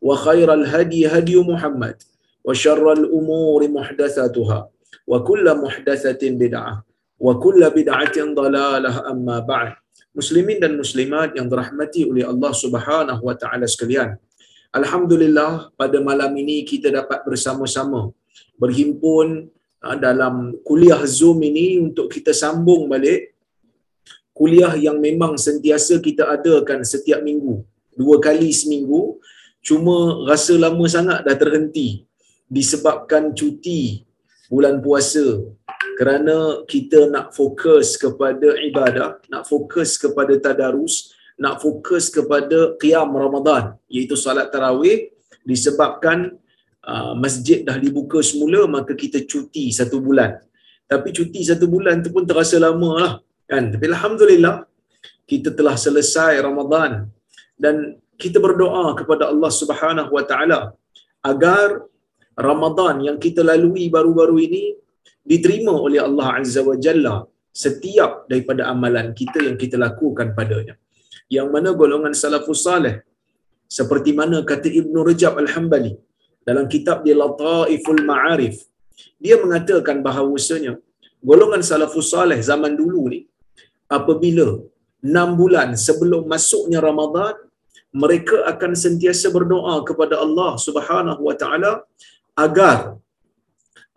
وخير الهدي هدي محمد وشر الأمور محدثاتها وكل محدثة بدعة وكل بدعة ضلالة أما بعد Muslimin dan muslimat yang dirahmati oleh Allah Subhanahu wa taala sekalian. Alhamdulillah pada malam ini kita dapat bersama-sama berhimpun dalam kuliah Zoom ini untuk kita sambung balik kuliah yang memang sentiasa kita adakan setiap minggu, dua kali seminggu cuma rasa lama sangat dah terhenti disebabkan cuti bulan puasa kerana kita nak fokus kepada ibadah, nak fokus kepada tadarus, nak fokus kepada qiyam Ramadan iaitu salat tarawih disebabkan uh, masjid dah dibuka semula maka kita cuti satu bulan. Tapi cuti satu bulan tu pun terasa lama lah kan. Tapi Alhamdulillah kita telah selesai Ramadan dan kita berdoa kepada Allah Subhanahu Wa Taala agar Ramadan yang kita lalui baru-baru ini diterima oleh Allah Azza wa Jalla setiap daripada amalan kita yang kita lakukan padanya. Yang mana golongan salafus salih seperti mana kata Ibn Rajab Al-Hambali dalam kitab dia Lataiful Ma'arif dia mengatakan bahawasanya golongan salafus salih zaman dulu ni apabila 6 bulan sebelum masuknya Ramadan mereka akan sentiasa berdoa kepada Allah Subhanahu wa taala agar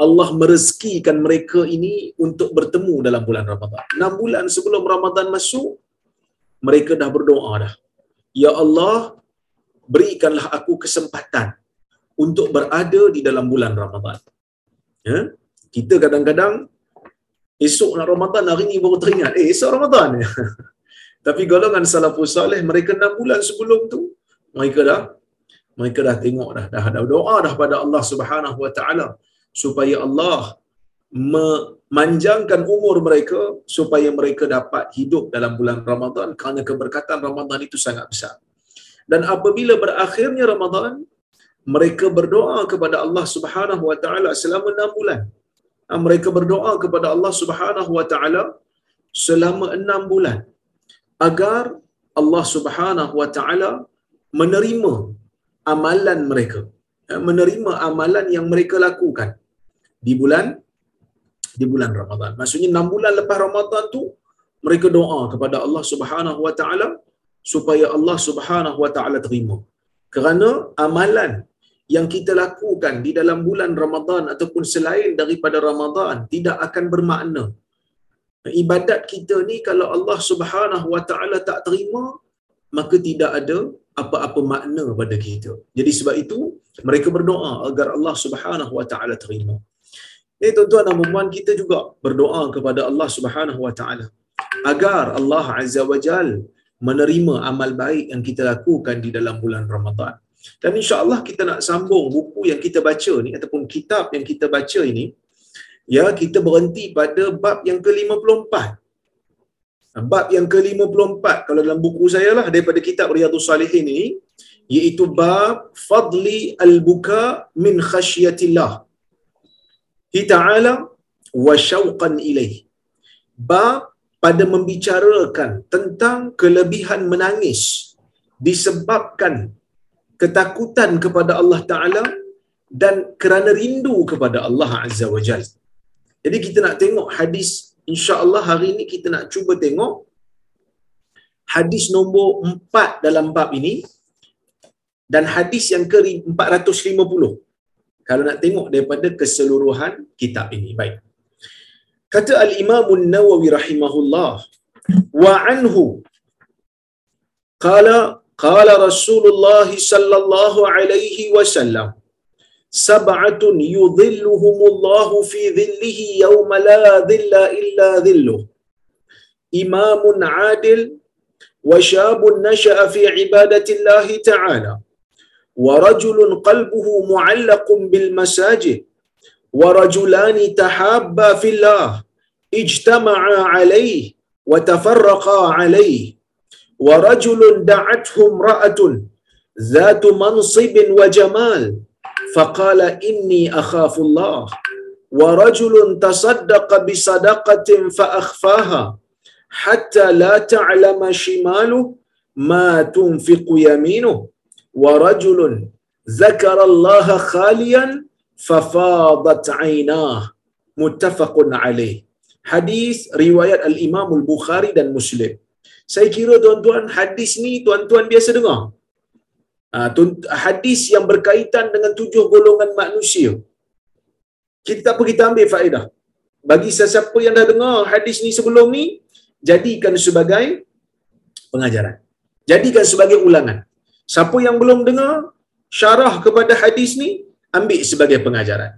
Allah merezekikan mereka ini untuk bertemu dalam bulan Ramadan. 6 bulan sebelum Ramadan masuk mereka dah berdoa dah. Ya Allah, berikanlah aku kesempatan untuk berada di dalam bulan Ramadan. Ya? Kita kadang-kadang esok nak Ramadan hari ni baru teringat, eh esok Ramadan. Tapi golongan salafus salih mereka 6 bulan sebelum tu mereka dah mereka dah tengok dah dah ada doa dah pada Allah Subhanahu wa taala supaya Allah memanjangkan umur mereka supaya mereka dapat hidup dalam bulan Ramadan kerana keberkatan Ramadan itu sangat besar. Dan apabila berakhirnya Ramadan mereka berdoa kepada Allah Subhanahu wa taala selama 6 bulan. Mereka berdoa kepada Allah Subhanahu wa taala selama 6 bulan agar Allah Subhanahu wa taala menerima amalan mereka ya, menerima amalan yang mereka lakukan di bulan di bulan Ramadan. Maksudnya 6 bulan lepas Ramadan tu mereka doa kepada Allah Subhanahu wa taala supaya Allah Subhanahu wa taala terima. Kerana amalan yang kita lakukan di dalam bulan Ramadan ataupun selain daripada Ramadan tidak akan bermakna ibadat kita ni kalau Allah Subhanahu Wa Taala tak terima maka tidak ada apa-apa makna pada kita. Jadi sebab itu mereka berdoa agar Allah Subhanahu Wa Taala terima. Eh tuan-tuan dan puan kita juga berdoa kepada Allah Subhanahu Wa Taala agar Allah Azza wa Jal menerima amal baik yang kita lakukan di dalam bulan Ramadan. Dan insya-Allah kita nak sambung buku yang kita baca ni ataupun kitab yang kita baca ini ya kita berhenti pada bab yang ke-54. Bab yang ke-54 kalau dalam buku saya lah daripada kitab Riyadhus Salihin ini iaitu bab fadli al-buka min khasyatillah. Hi ta'ala wa syauqan ilaih. Bab pada membicarakan tentang kelebihan menangis disebabkan ketakutan kepada Allah Taala dan kerana rindu kepada Allah Azza wa Jalla. Jadi kita nak tengok hadis insya-Allah hari ini kita nak cuba tengok hadis nombor 4 dalam bab ini dan hadis yang ke 450 kalau nak tengok daripada keseluruhan kitab ini. Baik. Kata al imam an-nawawi rahimahullah wa anhu qala qala rasulullah sallallahu alaihi wasallam sab'atun yudhilluhumullahu fi dhillihi yawma la dhilla illa dhilluh imamun adil وشاب نشأ في عبادة الله تعالى ورجل قلبه معلق بالمساجد ورجلان تحابا في الله اجتمعا عليه وتفرقا عليه ورجل دعته امرأة ذات منصب وجمال فقال إني أخاف الله ورجل تصدق بصدقة فأخفاها حتى لا تعلم شماله ما تنفق يمينه ورجل ذكر الله خاليا ففاضت عيناه متفق عليه حديث رواية الإمام البخاري dan Muslim. Saya kira tuan-tuan hadis ni tuan-tuan biasa dengar. Ha, hadis yang berkaitan dengan tujuh golongan manusia. Kita apa kita ambil faedah. Bagi sesiapa yang dah dengar hadis ni sebelum ni, jadikan sebagai pengajaran. Jadikan sebagai ulangan. Siapa yang belum dengar syarah kepada hadis ni, ambil sebagai pengajaran.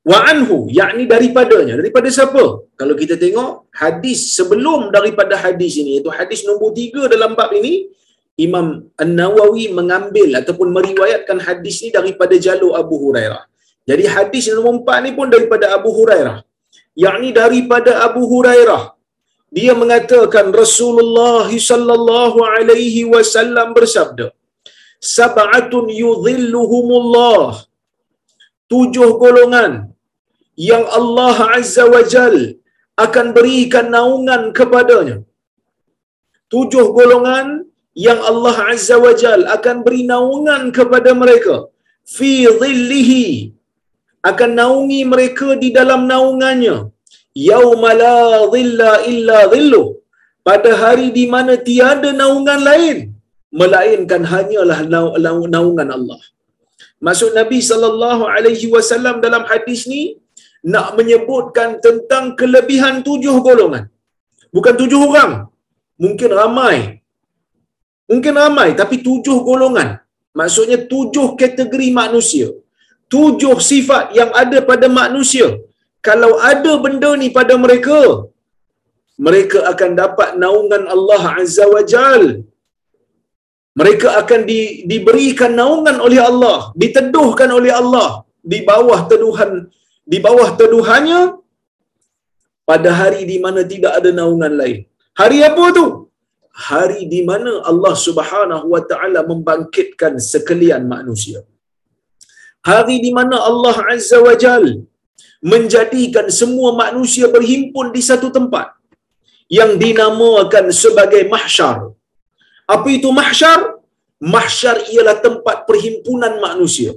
Wa anhu, yakni daripadanya. Daripada siapa? Kalau kita tengok hadis sebelum daripada hadis ini, iaitu hadis nombor tiga dalam bab ini, Imam An-Nawawi mengambil ataupun meriwayatkan hadis ini daripada jalur Abu Hurairah. Jadi hadis nombor empat ni pun daripada Abu Hurairah. Yakni daripada Abu Hurairah dia mengatakan Rasulullah sallallahu alaihi wasallam bersabda sab'atun yudhilluhumullah tujuh golongan yang Allah azza wajal akan berikan naungan kepadanya tujuh golongan yang Allah azza wajal akan beri naungan kepada mereka. Fi dhillihi. Akan naungi mereka di dalam naungannya. Yauma la dhilla illa dhilluh. Pada hari di mana tiada naungan lain melainkan hanyalah naungan Allah. Maksud Nabi sallallahu alaihi wasallam dalam hadis ni nak menyebutkan tentang kelebihan tujuh golongan. Bukan tujuh orang. Mungkin ramai mungkin ramai tapi tujuh golongan. Maksudnya tujuh kategori manusia. Tujuh sifat yang ada pada manusia. Kalau ada benda ni pada mereka mereka akan dapat naungan Allah Azza wa Jal. Mereka akan di, diberikan naungan oleh Allah diteduhkan oleh Allah di bawah teduhan di bawah teduhannya. Pada hari di mana tidak ada naungan lain. Hari apa tu hari di mana Allah Subhanahu wa taala membangkitkan sekalian manusia hari di mana Allah Azza wa Jalla menjadikan semua manusia berhimpun di satu tempat yang dinamakan sebagai mahsyar. Apa itu mahsyar? Mahsyar ialah tempat perhimpunan manusia.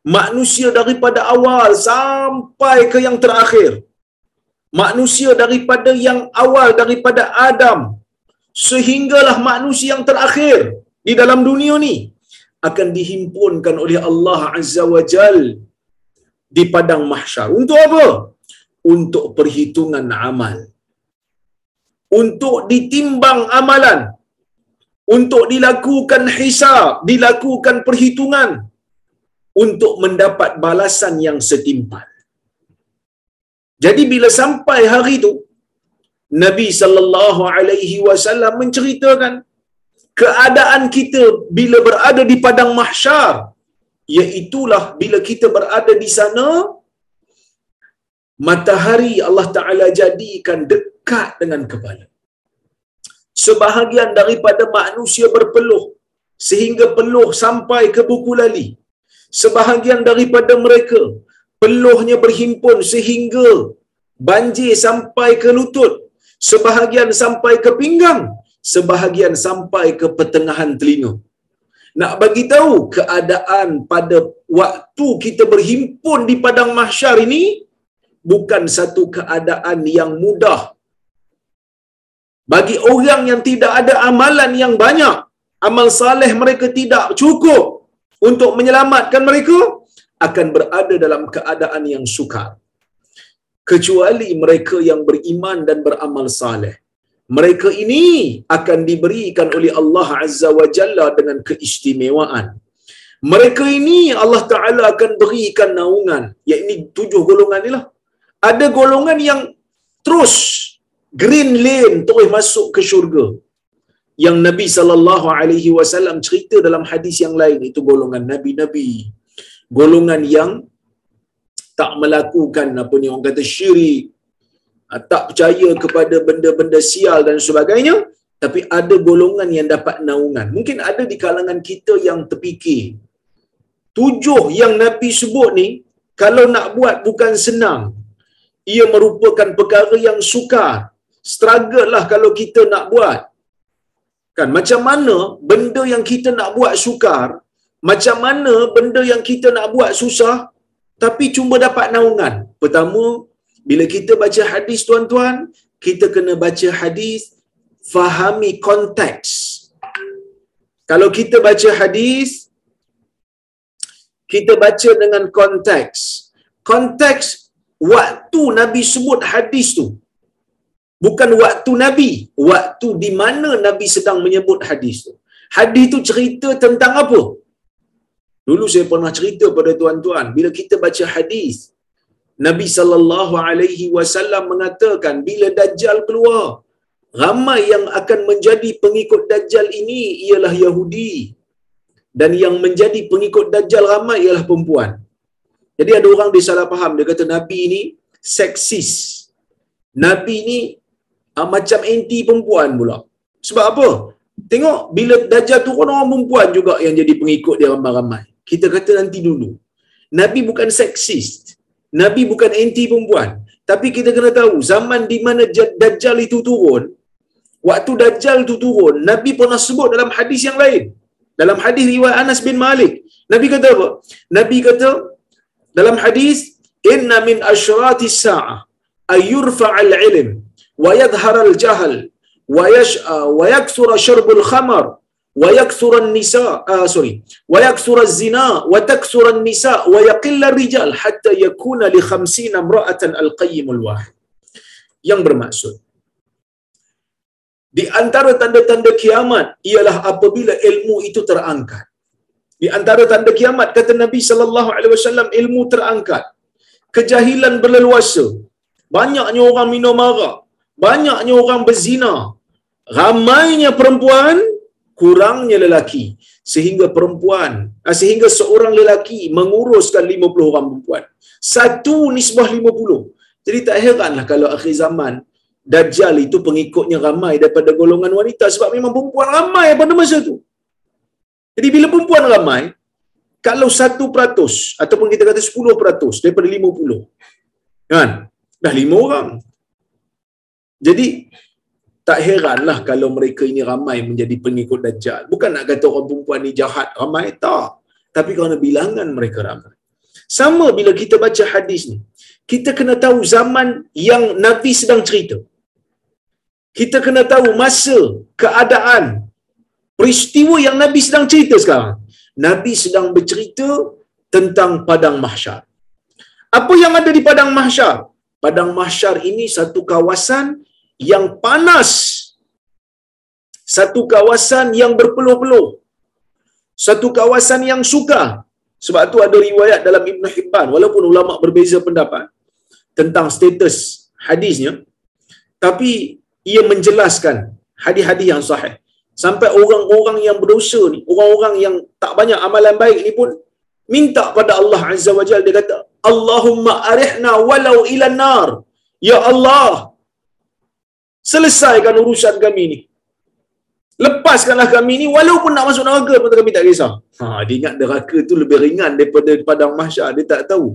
Manusia daripada awal sampai ke yang terakhir. Manusia daripada yang awal daripada Adam sehinggalah manusia yang terakhir di dalam dunia ni akan dihimpunkan oleh Allah Azza wa Jalla di padang mahsyar. Untuk apa? Untuk perhitungan amal. Untuk ditimbang amalan. Untuk dilakukan hisab, dilakukan perhitungan. Untuk mendapat balasan yang setimpal. Jadi bila sampai hari itu, Nabi sallallahu alaihi wasallam menceritakan keadaan kita bila berada di padang mahsyar iaitulah bila kita berada di sana matahari Allah Taala jadikan dekat dengan kepala. Sebahagian daripada manusia berpeluh sehingga peluh sampai ke buku lali. Sebahagian daripada mereka peluhnya berhimpun sehingga banjir sampai ke lutut, sebahagian sampai ke pinggang, sebahagian sampai ke pertengahan telinga. Nak bagi tahu keadaan pada waktu kita berhimpun di padang mahsyar ini bukan satu keadaan yang mudah. Bagi orang yang tidak ada amalan yang banyak, amal saleh mereka tidak cukup untuk menyelamatkan mereka, akan berada dalam keadaan yang sukar. Kecuali mereka yang beriman dan beramal saleh. Mereka ini akan diberikan oleh Allah Azza wa Jalla dengan keistimewaan. Mereka ini Allah Ta'ala akan berikan naungan. Iaitu tujuh golongan inilah. Ada golongan yang terus green lane terus masuk ke syurga. Yang Nabi sallallahu alaihi wasallam cerita dalam hadis yang lain itu golongan nabi-nabi golongan yang tak melakukan apa ni orang kata syirik. Ah, tak percaya kepada benda-benda sial dan sebagainya tapi ada golongan yang dapat naungan. Mungkin ada di kalangan kita yang terfikir. Tujuh yang nabi sebut ni kalau nak buat bukan senang. Ia merupakan perkara yang sukar. Struggle lah kalau kita nak buat. Kan macam mana benda yang kita nak buat sukar macam mana benda yang kita nak buat susah tapi cuma dapat naungan. Pertama, bila kita baca hadis tuan-tuan, kita kena baca hadis fahami konteks. Kalau kita baca hadis, kita baca dengan konteks. Konteks waktu Nabi sebut hadis tu. Bukan waktu Nabi, waktu di mana Nabi sedang menyebut hadis tu. Hadis tu cerita tentang apa? Dulu saya pernah cerita pada tuan-tuan, bila kita baca hadis, Nabi sallallahu alaihi wasallam mengatakan bila dajjal keluar, ramai yang akan menjadi pengikut dajjal ini ialah Yahudi. Dan yang menjadi pengikut dajjal ramai ialah perempuan. Jadi ada orang dia salah faham, dia kata Nabi ini seksis. Nabi ini uh, macam anti perempuan pula. Sebab apa? Tengok bila dajjal turun orang perempuan juga yang jadi pengikut dia ramai-ramai kita kata nanti dulu. Nabi bukan seksis. Nabi bukan anti perempuan. Tapi kita kena tahu, zaman di mana Dajjal itu turun, waktu Dajjal itu turun, Nabi pernah sebut dalam hadis yang lain. Dalam hadis riwayat Anas bin Malik. Nabi kata apa? Nabi kata, dalam hadis, Inna min asyrati sa'ah ayurfa'al ilm wa yadharal jahal wa yash'a wa yaksura syarbul khamar ويكثر النساء آه سوري ويكثر الزنا وتكثر النساء ويقل Hatta Yakuna يكون لخمسين امرأة القيم الواحد. Yang bermaksud. Di antara tanda-tanda kiamat ialah apabila ilmu itu terangkat. Di antara tanda kiamat kata Nabi sallallahu alaihi wasallam ilmu terangkat. Kejahilan berleluasa. Banyaknya orang minum arak. Banyaknya orang berzina. Ramainya perempuan kurangnya lelaki sehingga perempuan ah, sehingga seorang lelaki menguruskan 50 orang perempuan. Satu nisbah 50 jadi tak heranlah kalau akhir zaman Dajjal itu pengikutnya ramai daripada golongan wanita sebab memang perempuan ramai pada masa tu. Jadi bila perempuan ramai kalau 1% ataupun kita kata 10% daripada 50 kan? Dah 5 orang. Jadi tak heranlah kalau mereka ini ramai menjadi pengikut Dajjal. Bukan nak kata orang perempuan ni jahat ramai, tak. Tapi kerana bilangan mereka ramai. Sama bila kita baca hadis ni. Kita kena tahu zaman yang Nabi sedang cerita. Kita kena tahu masa, keadaan, peristiwa yang Nabi sedang cerita sekarang. Nabi sedang bercerita tentang Padang Mahsyar. Apa yang ada di Padang Mahsyar? Padang Mahsyar ini satu kawasan yang panas. Satu kawasan yang berpeluh-peluh. Satu kawasan yang suka. Sebab tu ada riwayat dalam Ibn Hibban walaupun ulama berbeza pendapat tentang status hadisnya. Tapi ia menjelaskan hadis-hadis yang sahih. Sampai orang-orang yang berdosa ni orang-orang yang tak banyak amalan baik ni pun minta pada Allah Azza wa Jalla dia kata Allahumma arihna walau ila nar. Ya Allah selesaikan urusan kami ni. Lepaskanlah kami ni walaupun nak masuk neraka pun kami tak kisah. Ha, dia ingat neraka tu lebih ringan daripada padang mahsyar. Dia tak tahu.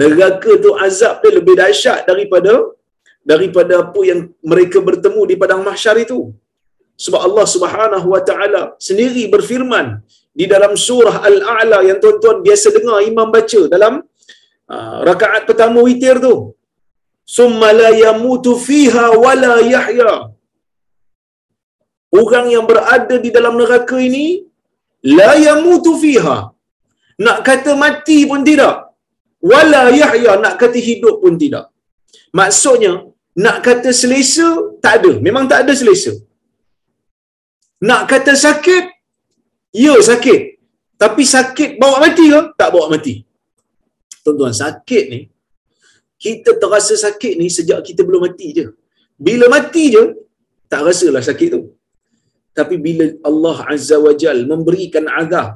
Neraka tu azab dia lebih dahsyat daripada daripada apa yang mereka bertemu di padang mahsyar itu. Sebab Allah Subhanahu wa taala sendiri berfirman di dalam surah Al-A'la yang tuan-tuan biasa dengar imam baca dalam uh, rakaat pertama witir tu. Summa la yamutu fiha wa la yahya. Orang yang berada di dalam neraka ini la yamutu fiha. Nak kata mati pun tidak. Wala yahya nak kata hidup pun tidak. Maksudnya nak kata selesa tak ada. Memang tak ada selesa. Nak kata sakit, ya sakit. Tapi sakit bawa mati ke? Tak bawa mati. Tuan-tuan, sakit ni, kita terasa sakit ni sejak kita belum mati je. Bila mati je, tak rasalah sakit tu. Tapi bila Allah Azza wa Jal memberikan azab,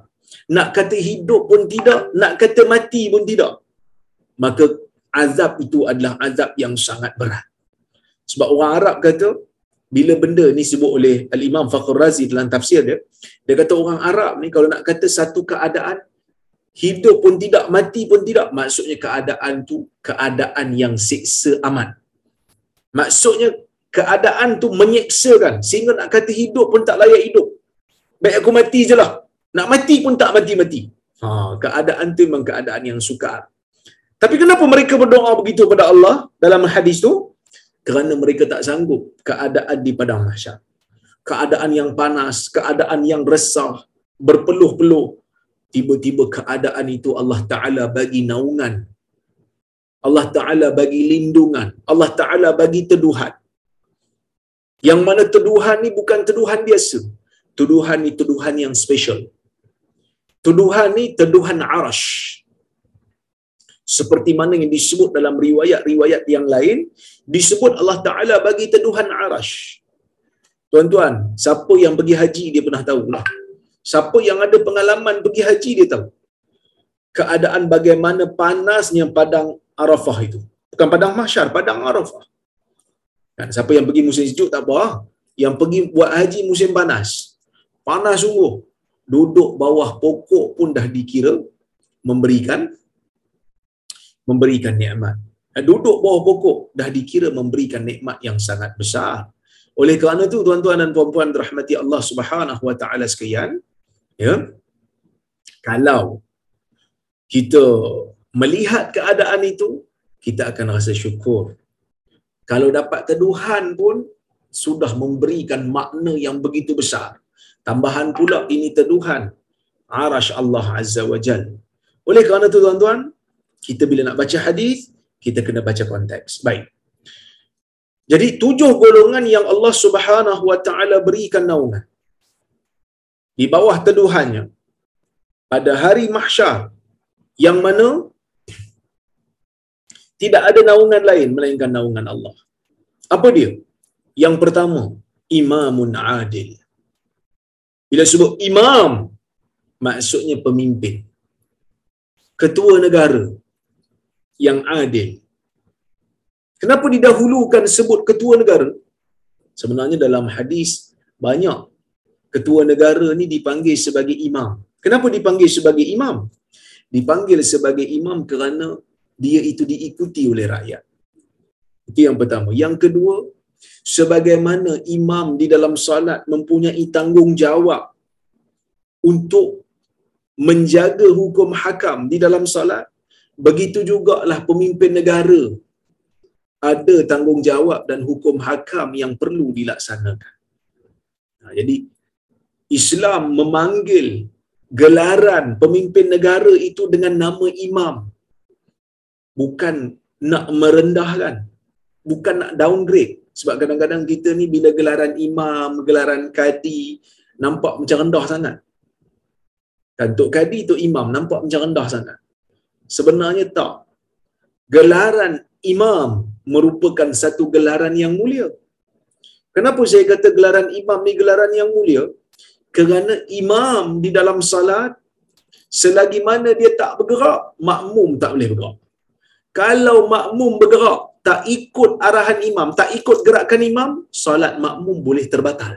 nak kata hidup pun tidak, nak kata mati pun tidak, maka azab itu adalah azab yang sangat berat. Sebab orang Arab kata, bila benda ni sebut oleh Al-Imam Fakhr Razi dalam tafsir dia, dia kata orang Arab ni kalau nak kata satu keadaan, hidup pun tidak, mati pun tidak, maksudnya keadaan tu keadaan yang siksa aman. Maksudnya keadaan tu menyeksakan sehingga nak kata hidup pun tak layak hidup. Baik aku mati je lah. Nak mati pun tak mati-mati. Ha, keadaan tu memang keadaan yang sukar. Tapi kenapa mereka berdoa begitu pada Allah dalam hadis tu? kerana mereka tak sanggup keadaan di padang mahsyar keadaan yang panas keadaan yang resah berpeluh-peluh tiba-tiba keadaan itu Allah taala bagi naungan. Allah taala bagi lindungan. Allah taala bagi teduhan. Yang mana teduhan ni bukan teduhan biasa. Teduhan ni teduhan yang special. Teduhan ni teduhan arash. Seperti mana yang disebut dalam riwayat-riwayat yang lain disebut Allah Taala bagi teduhan arash. Tuan-tuan, siapa yang pergi haji dia pernah tahu lah. Siapa yang ada pengalaman pergi haji dia tahu. Keadaan bagaimana panasnya padang Arafah itu. Bukan padang mahsyar, padang Arafah. Kan siapa yang pergi musim sejuk tak apa. Yang pergi buat haji musim panas. Panas sungguh. Duduk bawah pokok pun dah dikira memberikan memberikan nikmat. Duduk bawah pokok dah dikira memberikan nikmat yang sangat besar. Oleh kerana itu tuan-tuan dan puan-puan rahmati Allah Subhanahu wa taala sekalian, ya. Kalau kita melihat keadaan itu, kita akan rasa syukur. Kalau dapat teduhan pun sudah memberikan makna yang begitu besar. Tambahan pula ini teduhan arash Allah Azza wa Jal. Oleh kerana itu tuan-tuan, kita bila nak baca hadis kita kena baca konteks baik jadi tujuh golongan yang Allah Subhanahu wa taala berikan naungan di bawah teduhannya pada hari mahsyar yang mana tidak ada naungan lain melainkan naungan Allah. Apa dia? Yang pertama, imamun adil. Bila sebut imam, maksudnya pemimpin. Ketua negara, yang adil. Kenapa didahulukan sebut ketua negara? Sebenarnya dalam hadis banyak ketua negara ni dipanggil sebagai imam. Kenapa dipanggil sebagai imam? Dipanggil sebagai imam kerana dia itu diikuti oleh rakyat. Itu yang pertama. Yang kedua, sebagaimana imam di dalam salat mempunyai tanggungjawab untuk menjaga hukum hakam di dalam salat, begitu jugalah pemimpin negara ada tanggungjawab dan hukum hakam yang perlu dilaksanakan. Nah, jadi Islam memanggil gelaran pemimpin negara itu dengan nama imam. Bukan nak merendahkan, bukan nak downgrade. Sebab kadang-kadang kita ni bila gelaran imam, gelaran kadi, nampak macam rendah sangat. Kan Tok Kadi, Tok Imam nampak macam rendah sangat. Sebenarnya tak. Gelaran imam merupakan satu gelaran yang mulia. Kenapa saya kata gelaran imam ni gelaran yang mulia? Kerana imam di dalam salat selagi mana dia tak bergerak, makmum tak boleh bergerak. Kalau makmum bergerak, tak ikut arahan imam, tak ikut gerakan imam, salat makmum boleh terbatal.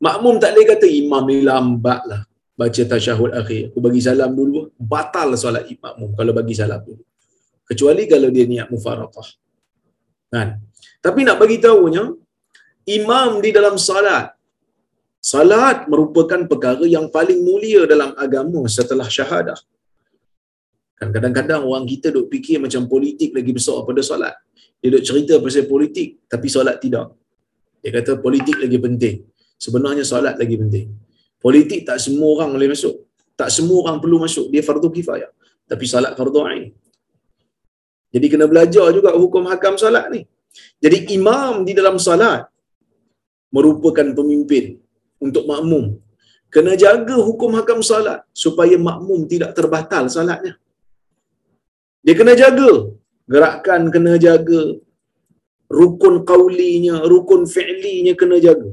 Makmum tak boleh kata imam ni lambat lah baca tasyahud akhir, aku bagi salam dulu, batal solat makmum kalau bagi salam dulu. Kecuali kalau dia niat mufaraqah. Kan? Tapi nak bagi tahunya, imam di dalam salat, salat merupakan perkara yang paling mulia dalam agama setelah syahadah. Kan kadang-kadang orang kita duk fikir macam politik lagi besar daripada solat. Dia duk cerita pasal politik tapi solat tidak. Dia kata politik lagi penting. Sebenarnya solat lagi penting. Politik tak semua orang boleh masuk. Tak semua orang perlu masuk. Dia fardu kifayah. Tapi solat fardu ain. Jadi kena belajar juga hukum hakam solat ni. Jadi imam di dalam solat merupakan pemimpin untuk makmum. Kena jaga hukum hakam solat supaya makmum tidak terbatal solatnya. Dia kena jaga. Gerakan kena jaga. Rukun qawlinya, rukun fi'linya kena jaga.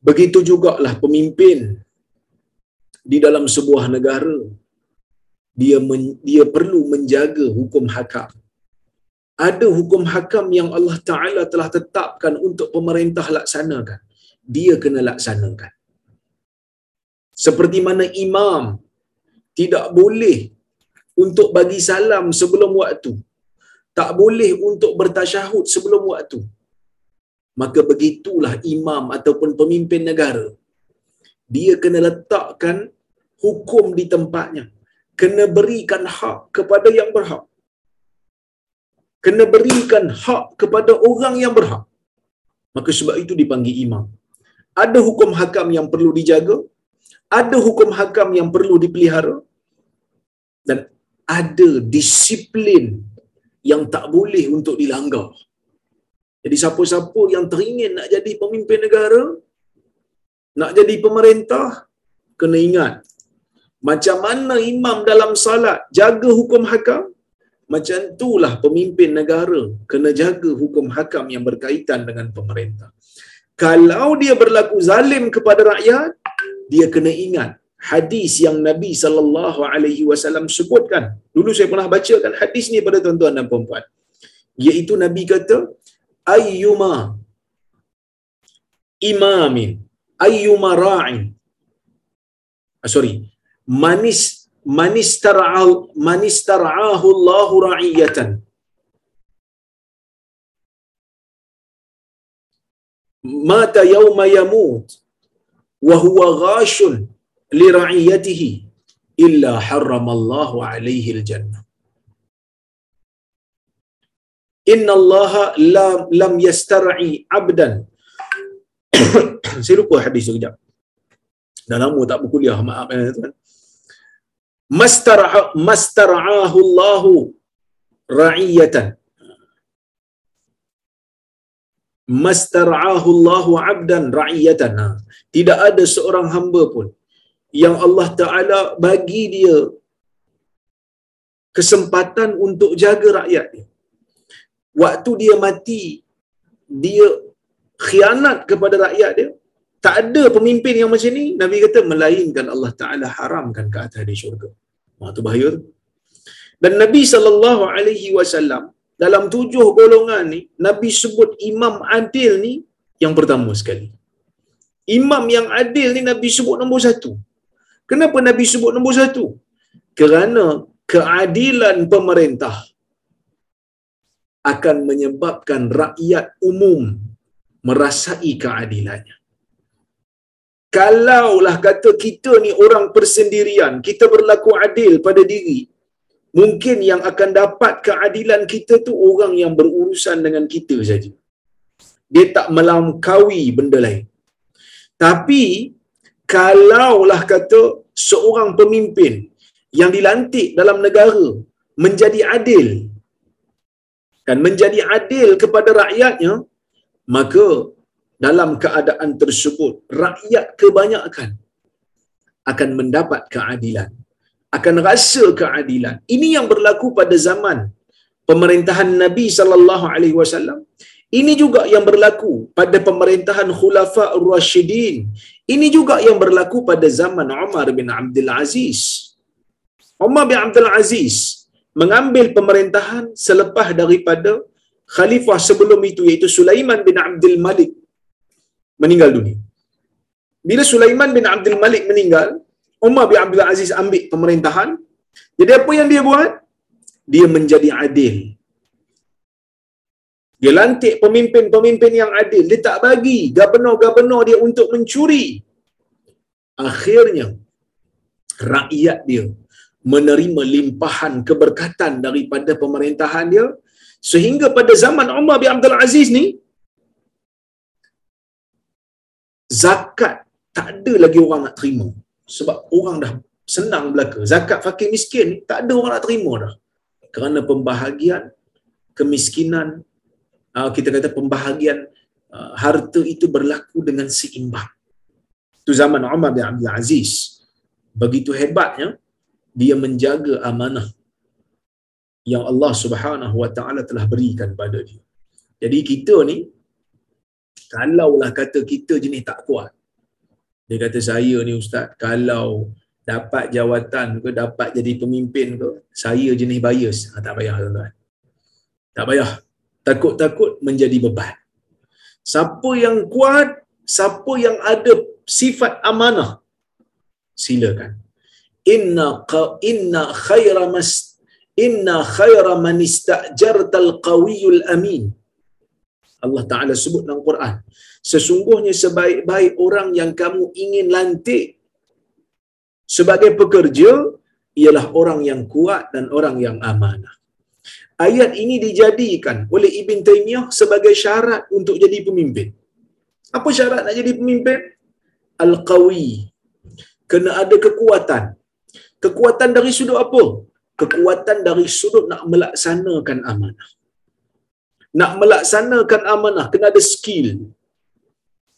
Begitu jugalah pemimpin di dalam sebuah negara. Dia men, dia perlu menjaga hukum hakam. Ada hukum hakam yang Allah Ta'ala telah tetapkan untuk pemerintah laksanakan. Dia kena laksanakan. Seperti mana imam tidak boleh untuk bagi salam sebelum waktu. Tak boleh untuk bertasyahud sebelum waktu. Maka begitulah imam ataupun pemimpin negara. Dia kena letakkan hukum di tempatnya. Kena berikan hak kepada yang berhak. Kena berikan hak kepada orang yang berhak. Maka sebab itu dipanggil imam. Ada hukum hakam yang perlu dijaga. Ada hukum hakam yang perlu dipelihara. Dan ada disiplin yang tak boleh untuk dilanggar. Jadi siapa-siapa yang teringin nak jadi pemimpin negara, nak jadi pemerintah, kena ingat macam mana imam dalam salat jaga hukum hakam, macam itulah pemimpin negara kena jaga hukum hakam yang berkaitan dengan pemerintah. Kalau dia berlaku zalim kepada rakyat, dia kena ingat hadis yang Nabi sallallahu alaihi wasallam sebutkan. Dulu saya pernah bacakan hadis ni pada tuan-tuan dan puan-puan. Iaitu Nabi kata, ayyuma imamin ayyuma ra'in ah, sorry manis manistara'al manistara'ahu Allahu ra'iyatan mata yawma yamut wa huwa ghashun li ra'iyatihi illa harrama Allahu alaihi al-jannah Inna Allah lam, lam yastar'i abdan. Saya lupa hadis tu kejap. Dah lama tak berkuliah, maaf ya tuan. Mastar'a mastar'ahu Allah ra'iyatan. Mastar'ahu Allah 'abdan ra'iyatan. Ha. Tidak ada seorang hamba pun yang Allah Taala bagi dia kesempatan untuk jaga rakyat dia waktu dia mati dia khianat kepada rakyat dia tak ada pemimpin yang macam ni nabi kata melainkan Allah taala haramkan ke atas di syurga ha tu bahaya dan nabi sallallahu alaihi wasallam dalam tujuh golongan ni nabi sebut imam adil ni yang pertama sekali. Imam yang adil ni nabi sebut nombor satu. Kenapa nabi sebut nombor satu? Kerana keadilan pemerintah akan menyebabkan rakyat umum merasai keadilannya. Kalaulah kata kita ni orang persendirian, kita berlaku adil pada diri, mungkin yang akan dapat keadilan kita tu orang yang berurusan dengan kita saja. Dia tak melangkaui benda lain. Tapi kalaulah kata seorang pemimpin yang dilantik dalam negara menjadi adil, dan menjadi adil kepada rakyatnya maka dalam keadaan tersebut rakyat kebanyakan akan mendapat keadilan akan rasa keadilan. Ini yang berlaku pada zaman pemerintahan Nabi sallallahu alaihi wasallam. Ini juga yang berlaku pada pemerintahan khulafa ar-rasyidin ini juga yang berlaku pada zaman Umar bin Abdul Aziz. Umar bin Abdul Aziz mengambil pemerintahan selepas daripada khalifah sebelum itu iaitu Sulaiman bin Abdul Malik meninggal dunia. bila Sulaiman bin Abdul Malik meninggal, Umar bin Abdul Aziz ambil pemerintahan. Jadi apa yang dia buat? Dia menjadi adil. Dia lantik pemimpin-pemimpin yang adil. Dia tak bagi gubernur-gubernur dia untuk mencuri. Akhirnya, rakyat dia menerima limpahan keberkatan daripada pemerintahan dia sehingga pada zaman Umar bin Abdul Aziz ni zakat tak ada lagi orang nak terima sebab orang dah senang belaka zakat fakir miskin tak ada orang nak terima dah kerana pembahagian kemiskinan ah, kita kata pembahagian ah, harta itu berlaku dengan seimbang itu zaman Umar bin Abdul Aziz begitu hebatnya dia menjaga amanah yang Allah Subhanahu Wa Taala telah berikan pada dia. Jadi kita ni kalaulah kata kita jenis tak kuat. Dia kata saya ni ustaz kalau dapat jawatan ke dapat jadi pemimpin ke saya jenis bias. Ha, tak payah tuan-tuan. Tak payah. Takut-takut menjadi beban. Siapa yang kuat, siapa yang ada sifat amanah, silakan inna qa, inna khaira mas inna khaira man istajartal qawiyul amin Allah Taala sebut dalam Quran sesungguhnya sebaik-baik orang yang kamu ingin lantik sebagai pekerja ialah orang yang kuat dan orang yang amanah ayat ini dijadikan oleh Ibn Taymiyah sebagai syarat untuk jadi pemimpin apa syarat nak jadi pemimpin al-qawi kena ada kekuatan Kekuatan dari sudut apa? Kekuatan dari sudut nak melaksanakan amanah. Nak melaksanakan amanah, kena ada skill.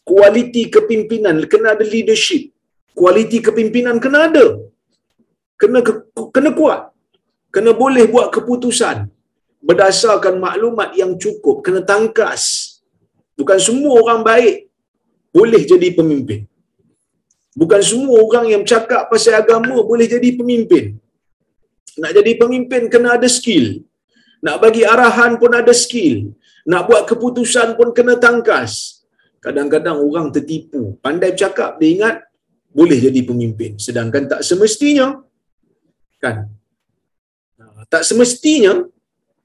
Kualiti kepimpinan, kena ada leadership. Kualiti kepimpinan kena ada. Kena kena kuat. Kena boleh buat keputusan berdasarkan maklumat yang cukup, kena tangkas. Bukan semua orang baik boleh jadi pemimpin. Bukan semua orang yang cakap pasal agama boleh jadi pemimpin. Nak jadi pemimpin kena ada skill. Nak bagi arahan pun ada skill. Nak buat keputusan pun kena tangkas. Kadang-kadang orang tertipu. Pandai cakap dia ingat boleh jadi pemimpin. Sedangkan tak semestinya. Kan? Tak semestinya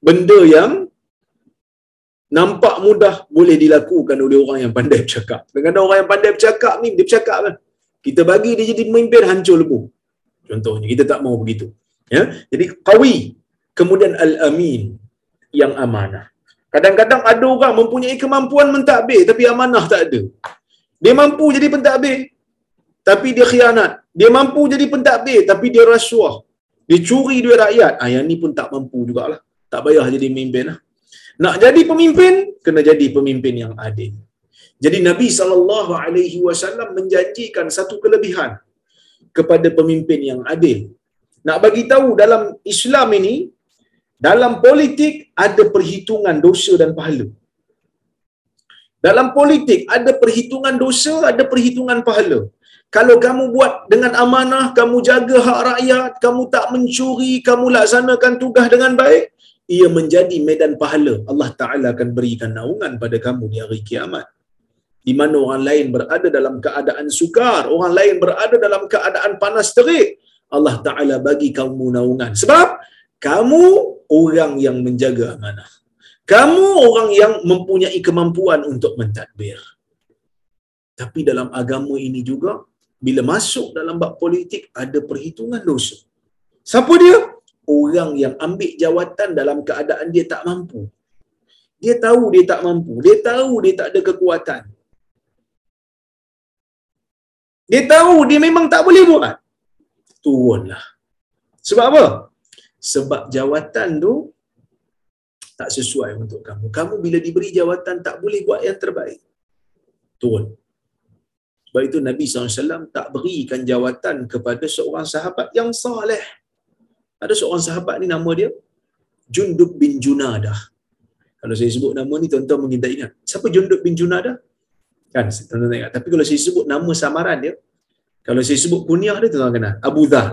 benda yang nampak mudah boleh dilakukan oleh orang yang pandai bercakap. Kadang-kadang orang yang pandai bercakap ni, dia bercakap kan? kita bagi dia jadi pemimpin hancur lebu contohnya kita tak mau begitu ya jadi qawi kemudian al-amin yang amanah kadang-kadang ada orang mempunyai kemampuan mentadbir tapi amanah tak ada. Dia mampu jadi pentadbir tapi dia khianat. Dia mampu jadi pentadbir tapi dia rasuah. Dia curi duit rakyat. Ah yang ni pun tak mampu jugalah. Tak payah jadi pemimpin lah. nak jadi pemimpin kena jadi pemimpin yang adil. Jadi Nabi sallallahu alaihi wasallam menjanjikan satu kelebihan kepada pemimpin yang adil. Nak bagi tahu dalam Islam ini dalam politik ada perhitungan dosa dan pahala. Dalam politik ada perhitungan dosa, ada perhitungan pahala. Kalau kamu buat dengan amanah, kamu jaga hak rakyat, kamu tak mencuri, kamu laksanakan tugas dengan baik, ia menjadi medan pahala. Allah Taala akan berikan naungan pada kamu di hari kiamat di mana orang lain berada dalam keadaan sukar, orang lain berada dalam keadaan panas terik, Allah Taala bagi kamu naungan. Sebab kamu orang yang menjaga amanah. Kamu orang yang mempunyai kemampuan untuk mentadbir. Tapi dalam agama ini juga bila masuk dalam bab politik ada perhitungan dosa. Siapa dia? Orang yang ambil jawatan dalam keadaan dia tak mampu. Dia tahu dia tak mampu. Dia tahu dia tak ada kekuatan. Dia tahu dia memang tak boleh buat. Turunlah. Sebab apa? Sebab jawatan tu tak sesuai untuk kamu. Kamu bila diberi jawatan tak boleh buat yang terbaik. Turun. Sebab itu Nabi SAW tak berikan jawatan kepada seorang sahabat yang saleh. Ada seorang sahabat ni nama dia Jundub bin Junadah. Kalau saya sebut nama ni tuan-tuan mungkin tak ingat. Siapa Jundub bin Junadah? Kan, tuan-tuan ingat. Tapi kalau saya sebut nama samaran dia, kalau saya sebut kunyah dia, tuan-tuan kenal. Abu Dhar.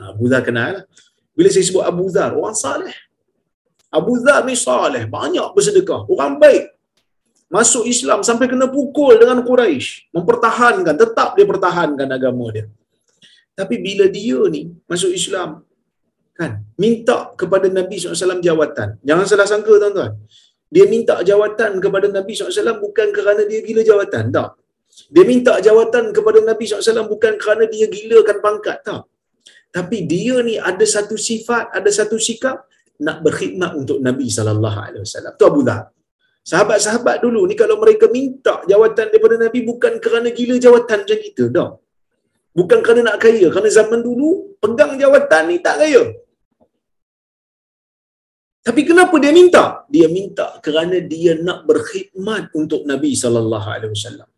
Ha, Abu Dhar kenal. Bila saya sebut Abu Dhar, orang saleh. Abu Dhar ni saleh. Banyak bersedekah. Orang baik. masuk Islam sampai kena pukul dengan Quraisy, mempertahankan, tetap dia pertahankan agama dia. Tapi bila dia ni masuk Islam, kan, minta kepada Nabi SAW jawatan. Jangan salah sangka tuan-tuan. Dia minta jawatan kepada Nabi SAW bukan kerana dia gila jawatan, tak. Dia minta jawatan kepada Nabi SAW bukan kerana dia gilakan pangkat, tak. Tapi dia ni ada satu sifat, ada satu sikap nak berkhidmat untuk Nabi sallallahu alaihi wasallam. Tu Abu Dhar. Sahabat-sahabat dulu ni kalau mereka minta jawatan daripada Nabi bukan kerana gila jawatan macam kita, dah. Bukan kerana nak kaya, kerana zaman dulu pegang jawatan ni tak kaya. Tapi kenapa dia minta? Dia minta kerana dia nak berkhidmat untuk Nabi sallallahu alaihi wasallam.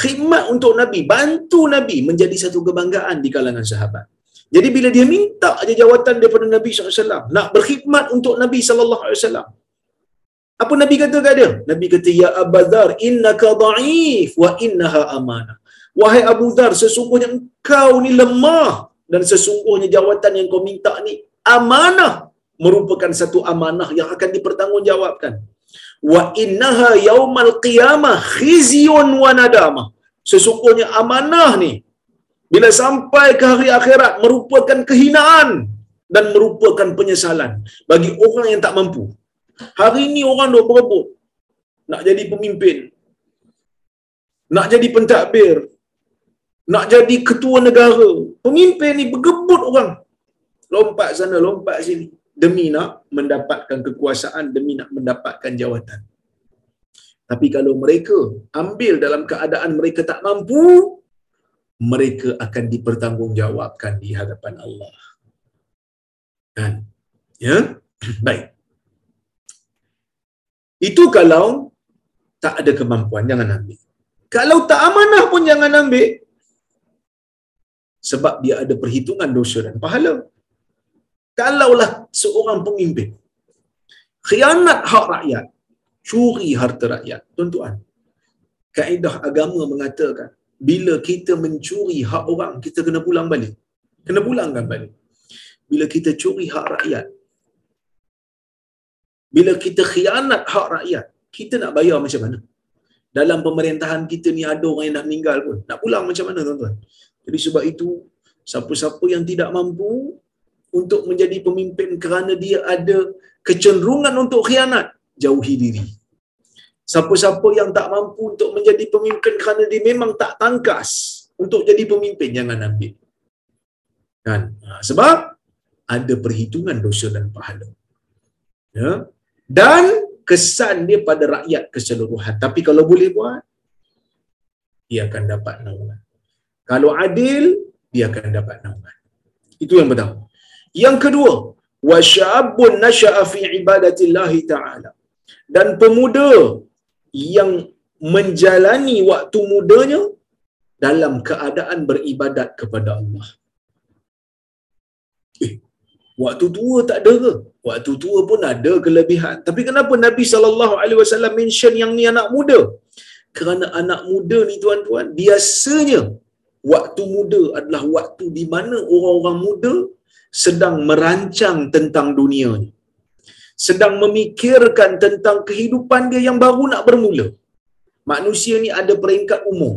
Khidmat untuk Nabi, bantu Nabi menjadi satu kebanggaan di kalangan sahabat. Jadi bila dia minta aja jawatan daripada Nabi SAW, nak berkhidmat untuk Nabi SAW. Apa Nabi kata kat dia? Nabi kata, Ya Abu Dhar, innaka da'if wa innaha amanah. Wahai Abu Dhar, sesungguhnya engkau ni lemah dan sesungguhnya jawatan yang kau minta ni amanah merupakan satu amanah yang akan dipertanggungjawabkan. Wa innaha yaumal qiyamah khizyun wa nadamah. Sesungguhnya amanah ni bila sampai ke hari akhirat merupakan kehinaan dan merupakan penyesalan bagi orang yang tak mampu. Hari ini orang duk berebut nak jadi pemimpin, nak jadi pentadbir, nak jadi ketua negara. Pemimpin ni bergebut orang. Lompat sana, lompat sini. Demi nak mendapatkan kekuasaan, demi nak mendapatkan jawatan. Tapi kalau mereka ambil dalam keadaan mereka tak mampu, mereka akan dipertanggungjawabkan di hadapan Allah. Kan? Ya? Baik. Itu kalau tak ada kemampuan, jangan ambil. Kalau tak amanah pun jangan ambil. Sebab dia ada perhitungan dosa dan pahala. Kalaulah seorang pemimpin khianat hak rakyat, curi harta rakyat. Tuan-tuan, kaedah agama mengatakan bila kita mencuri hak orang, kita kena pulang balik. Kena pulangkan balik. Bila kita curi hak rakyat, bila kita khianat hak rakyat, kita nak bayar macam mana? Dalam pemerintahan kita ni ada orang yang nak meninggal pun. Nak pulang macam mana tuan-tuan? Jadi sebab itu, siapa-siapa yang tidak mampu untuk menjadi pemimpin kerana dia ada kecenderungan untuk khianat, jauhi diri. Siapa-siapa yang tak mampu untuk menjadi pemimpin kerana dia memang tak tangkas untuk jadi pemimpin, jangan ambil. Kan? Ha, sebab ada perhitungan dosa dan pahala. Ya? Dan kesan dia pada rakyat keseluruhan. Tapi kalau boleh buat, dia akan dapat naungan. Kalau adil, dia akan dapat naungan. Itu yang pertama. Yang kedua, wa nasha'a fi ibadatillahi ta'ala. Dan pemuda yang menjalani waktu mudanya dalam keadaan beribadat kepada Allah. Eh, waktu tua tak ada ke? Waktu tua pun ada kelebihan. Tapi kenapa Nabi sallallahu alaihi wasallam mention yang ni anak muda? Kerana anak muda ni tuan-tuan, biasanya waktu muda adalah waktu di mana orang-orang muda sedang merancang tentang dunia ni sedang memikirkan tentang kehidupan dia yang baru nak bermula. Manusia ni ada peringkat umur.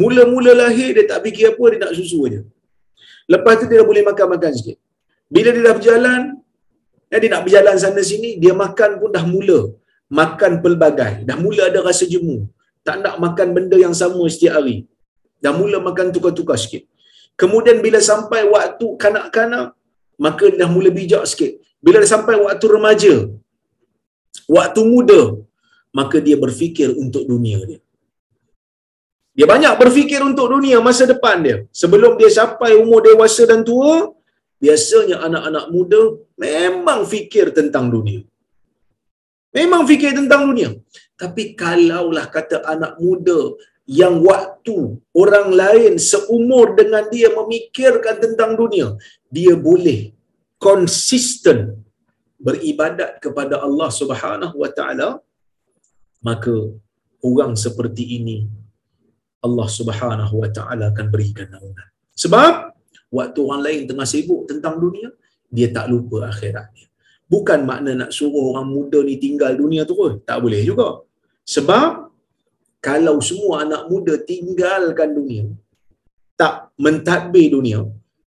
Mula-mula lahir dia tak fikir apa, dia nak susu aja. Lepas tu dia dah boleh makan-makan sikit. Bila dia dah berjalan, ya, dia nak berjalan sana sini, dia makan pun dah mula. Makan pelbagai. Dah mula ada rasa jemu. Tak nak makan benda yang sama setiap hari. Dah mula makan tukar-tukar sikit. Kemudian bila sampai waktu kanak-kanak, maka dia dah mula bijak sikit. Bila dia sampai waktu remaja, waktu muda, maka dia berfikir untuk dunia dia. Dia banyak berfikir untuk dunia masa depan dia. Sebelum dia sampai umur dewasa dan tua, biasanya anak-anak muda memang fikir tentang dunia. Memang fikir tentang dunia. Tapi kalaulah kata anak muda yang waktu orang lain seumur dengan dia memikirkan tentang dunia, dia boleh konsisten beribadat kepada Allah Subhanahu wa taala maka orang seperti ini Allah Subhanahu wa taala akan berikan naungan. Sebab waktu orang lain tengah sibuk tentang dunia dia tak lupa akhirat dia bukan makna nak suruh orang muda ni tinggal dunia pun tak boleh juga. Sebab kalau semua anak muda tinggalkan dunia, tak mentadbir dunia,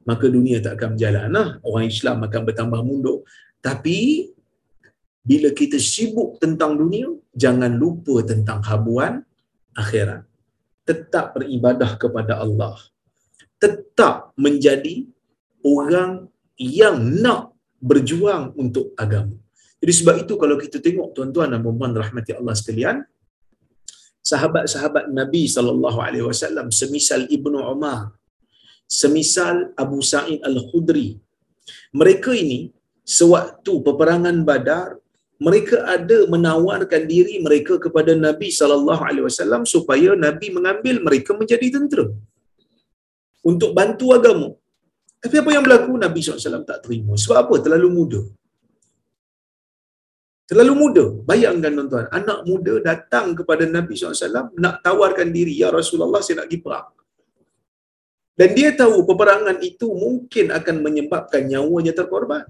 maka dunia tak akan berjalan. Nah, orang Islam akan bertambah mundur. Tapi bila kita sibuk tentang dunia, jangan lupa tentang habuan akhirat. Tetap beribadah kepada Allah. Tetap menjadi orang yang nak berjuang untuk agama. Jadi sebab itu kalau kita tengok tuan-tuan dan puan-puan rahmati Allah sekalian, sahabat-sahabat Nabi sallallahu alaihi wasallam semisal Ibnu Umar, semisal Abu Sa'id Al-Khudri, mereka ini sewaktu peperangan Badar mereka ada menawarkan diri mereka kepada Nabi sallallahu alaihi wasallam supaya Nabi mengambil mereka menjadi tentera untuk bantu agama. Tapi apa yang berlaku Nabi SAW tak terima. Sebab apa? Terlalu muda. Terlalu muda. Bayangkan tuan-tuan, anak muda datang kepada Nabi SAW nak tawarkan diri, Ya Rasulullah saya nak pergi perang. Dan dia tahu peperangan itu mungkin akan menyebabkan nyawanya terkorban.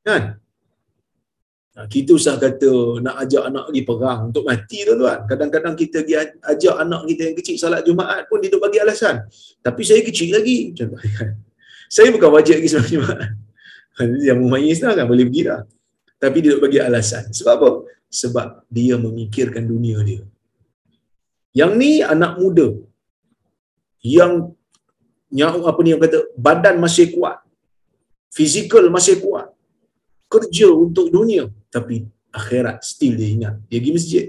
Kan? Nah, kita usah kata nak ajak anak pergi perang untuk mati tuan-tuan. Kadang-kadang kita pergi ajak anak kita yang kecil salat Jumaat pun dia bagi alasan. Tapi saya kecil lagi. Contohnya. Saya bukan wajib lagi salat Jumaat. Yang memayis kan boleh pergi dah tapi dia tak bagi alasan. Sebab apa? Sebab dia memikirkan dunia dia. Yang ni anak muda. Yang yang apa ni yang kata badan masih kuat. Fizikal masih kuat. Kerja untuk dunia tapi akhirat still dia ingat. Dia pergi masjid.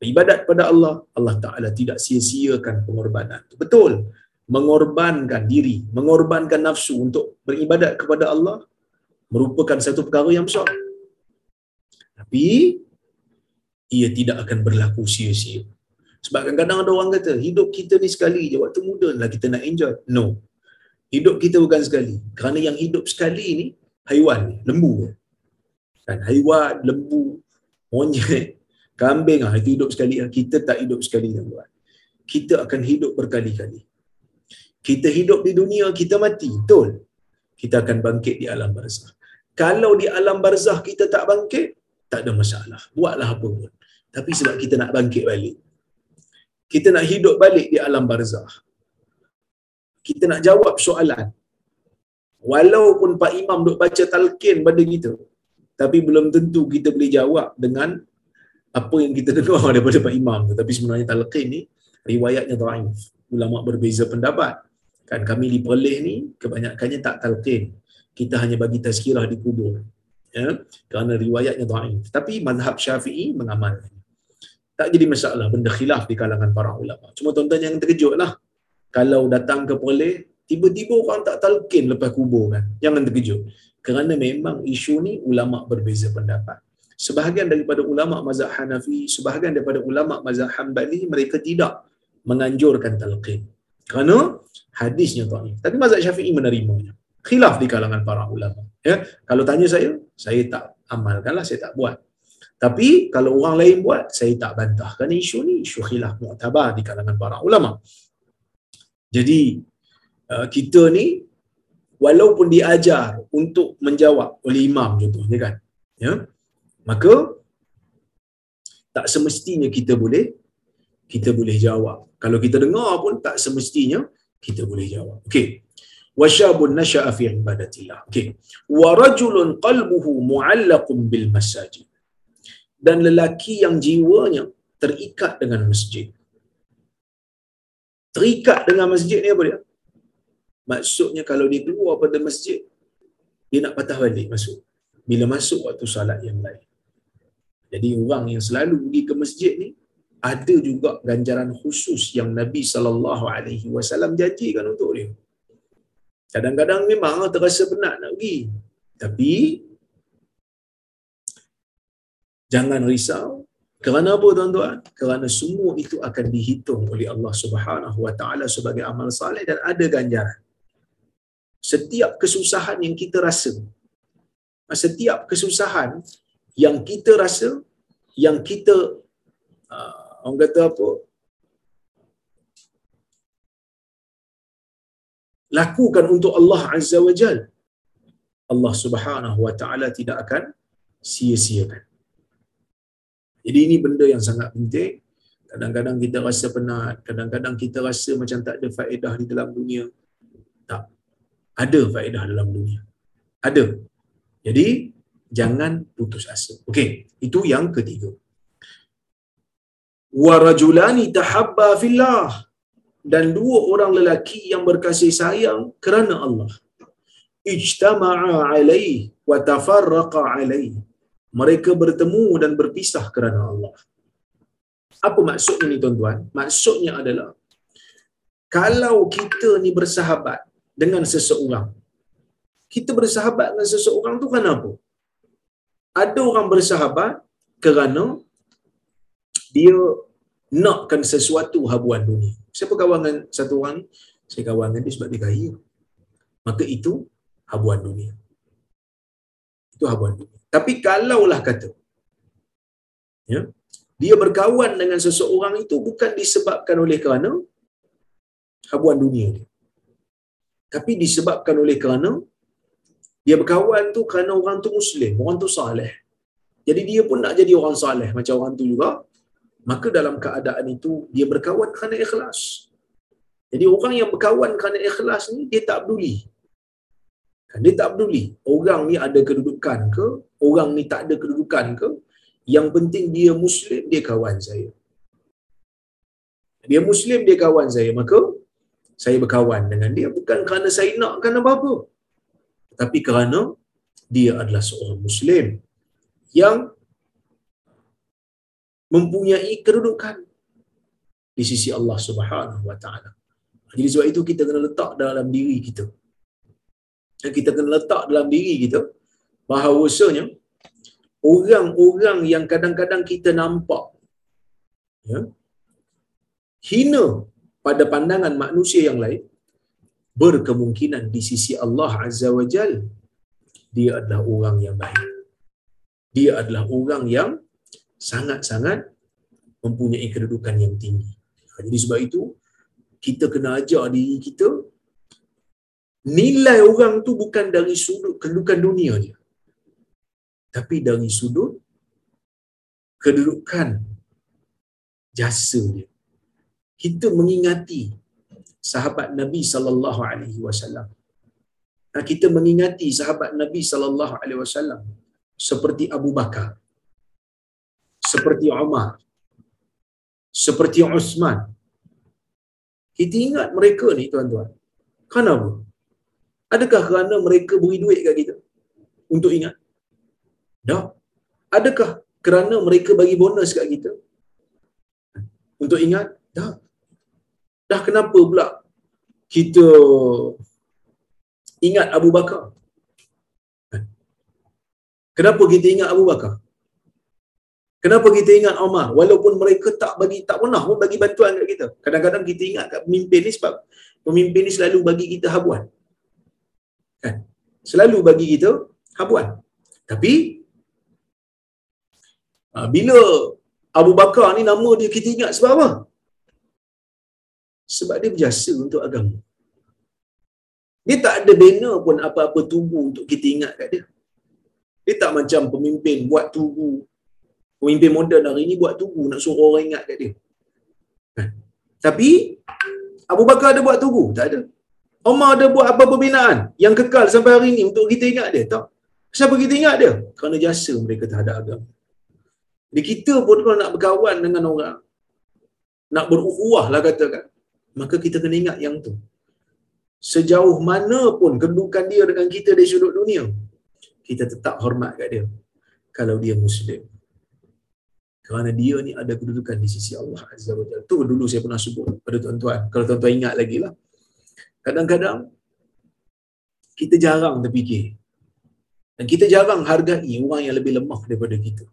Ibadat pada Allah, Allah Taala tidak sia-siakan pengorbanan. Betul. Mengorbankan diri, mengorbankan nafsu untuk beribadat kepada Allah merupakan satu perkara yang besar tapi ia tidak akan berlaku sia-sia. Sebab kadang-kadang ada orang kata, hidup kita ni sekali je, waktu muda lah kita nak enjoy. No. Hidup kita bukan sekali. Kerana yang hidup sekali ni, haiwan ni, lembu. Kan? Haiwan, lembu, monyet, kambing, ah, itu hidup sekali. Kita tak hidup sekali. Tuan. Kita akan hidup berkali-kali. Kita hidup di dunia, kita mati. Betul. Kita akan bangkit di alam barzah. Kalau di alam barzah kita tak bangkit, tak ada masalah. Buatlah apa pun. Tapi sebab kita nak bangkit balik. Kita nak hidup balik di alam barzah. Kita nak jawab soalan. Walaupun Pak Imam duk baca talqin pada kita, tapi belum tentu kita boleh jawab dengan apa yang kita dengar daripada Pak Imam. Tapi sebenarnya talqin ni riwayatnya dhaif. Ulama berbeza pendapat. Kan kami di Perlis ni kebanyakannya tak talqin. Kita hanya bagi tazkirah di kubur ya kerana riwayatnya dhaif tapi mazhab Syafi'i mengamal tak jadi masalah benda khilaf di kalangan para ulama. Cuma tuan-tuan yang terkejutlah kalau datang ke Perlis tiba-tiba orang tak talqin lepas kubur kan. Jangan terkejut. Kerana memang isu ni ulama berbeza pendapat. Sebahagian daripada ulama mazhab Hanafi sebahagian daripada ulama mazhab Hanbali mereka tidak menganjurkan talqin. Kerana hadisnya dhaif tapi mazhab Syafi'i menerimanya. Khilaf di kalangan para ulama ya. Kalau tanya saya saya tak amalkanlah saya tak buat tapi kalau orang lain buat saya tak bantah kerana isu ni isu khilaf mu'tabar di kalangan para ulama jadi uh, kita ni walaupun diajar untuk menjawab oleh imam contohnya kan ya maka tak semestinya kita boleh kita boleh jawab kalau kita dengar pun tak semestinya kita boleh jawab okey wa syabun nasha'a fi ibadatillah. Okey. Wa rajulun qalbuhu mu'allaqun bil masajid. Dan lelaki yang jiwanya terikat dengan masjid. Terikat dengan masjid ni apa dia? Maksudnya kalau dia keluar pada masjid, dia nak patah balik masuk. Bila masuk waktu salat yang lain. Jadi orang yang selalu pergi ke masjid ni ada juga ganjaran khusus yang Nabi sallallahu alaihi wasallam janjikan untuk dia. Kadang-kadang memang terasa penat nak pergi. Tapi jangan risau. Kerana apa tuan-tuan? Kerana semua itu akan dihitung oleh Allah Subhanahu Wa Taala sebagai amal saleh dan ada ganjaran. Setiap kesusahan yang kita rasa, setiap kesusahan yang kita rasa, yang kita uh, orang kata apa? lakukan untuk Allah Azza wa Jal, Allah Subhanahu wa taala tidak akan sia-siakan. Jadi ini benda yang sangat penting. Kadang-kadang kita rasa penat, kadang-kadang kita rasa macam tak ada faedah di dalam dunia. Tak. Ada faedah dalam dunia. Ada. Jadi jangan putus asa. Okey, itu yang ketiga. Warajulani tahabba fillah dan dua orang lelaki yang berkasih sayang kerana Allah. Ijtama'a alaih wa tafarraqa alaih. Mereka bertemu dan berpisah kerana Allah. Apa maksudnya ni tuan-tuan? Maksudnya adalah kalau kita ni bersahabat dengan seseorang, kita bersahabat dengan seseorang tu kenapa? Ada orang bersahabat kerana dia nakkan sesuatu habuan dunia. Siapa kawan dengan satu orang? Saya kawan dengan dia sebab dia kaya. Maka itu habuan dunia. Itu habuan dunia. Tapi kalaulah kata, ya, dia berkawan dengan seseorang itu bukan disebabkan oleh kerana habuan dunia dia. Tapi disebabkan oleh kerana dia berkawan tu kerana orang tu Muslim, orang tu saleh. Jadi dia pun nak jadi orang saleh macam orang tu juga. Maka dalam keadaan itu dia berkawan kerana ikhlas. Jadi orang yang berkawan kerana ikhlas ni dia tak peduli. Dia tak peduli orang ni ada kedudukan ke, orang ni tak ada kedudukan ke. Yang penting dia Muslim, dia kawan saya. Dia Muslim, dia kawan saya. Maka saya berkawan dengan dia bukan kerana saya nak kan apa-apa tapi kerana dia adalah seorang muslim yang mempunyai kedudukan di sisi Allah Subhanahu wa taala. Jadi sebab itu kita kena letak dalam diri kita. Dan kita kena letak dalam diri kita bahawasanya orang-orang yang kadang-kadang kita nampak ya, hina pada pandangan manusia yang lain berkemungkinan di sisi Allah Azza wa Jal dia adalah orang yang baik. Dia adalah orang yang sangat-sangat mempunyai kedudukan yang tinggi. Jadi sebab itu kita kena ajar diri kita nilai orang tu bukan dari sudut kedudukan dunia dia. Tapi dari sudut kedudukan jasa dia. Kita mengingati sahabat Nabi sallallahu alaihi wasallam. Kita mengingati sahabat Nabi sallallahu alaihi wasallam seperti Abu Bakar, seperti Umar, seperti Uthman. Kita ingat mereka ni tuan-tuan. Kenapa? Adakah kerana mereka beri duit kat kita untuk ingat? Tak. Adakah kerana mereka bagi bonus kat kita untuk ingat? Tak. Dah kenapa pula kita ingat Abu Bakar? Kenapa kita ingat Abu Bakar? Kenapa kita ingat Omar? Walaupun mereka tak bagi tak pernah pun bagi bantuan kat kita. Kadang-kadang kita ingat kat pemimpin ni sebab pemimpin ni selalu bagi kita habuan. Kan? Selalu bagi kita habuan. Tapi ah, bila Abu Bakar ni nama dia kita ingat sebab apa? sebab dia berjasa untuk agama. Dia tak ada banner pun apa-apa tugu untuk kita ingat kat dia. Dia tak macam pemimpin buat tugu. Pemimpin moden hari ni buat tugu nak suruh orang ingat kat dia. Kan? Tapi Abu Bakar ada buat tugu? Tak ada. Umar ada buat apa pembinaan yang kekal sampai hari ni untuk kita ingat dia? Tak. Siapa kita ingat dia? Kerana jasa mereka terhadap agama. Jadi kita pun kalau nak berkawan dengan orang, nak beruhuah lah katakan, maka kita kena ingat yang tu. Sejauh mana pun kedudukan dia dengan kita di sudut dunia, kita tetap hormat kat dia. Kalau dia Muslim. Kerana dia ni ada kedudukan di sisi Allah Azza wa Jalla. Tu dulu saya pernah sebut pada tuan-tuan. Kalau tuan-tuan ingat lagi lah. Kadang-kadang, kita jarang terfikir. Dan kita jarang hargai orang yang lebih lemah daripada kita.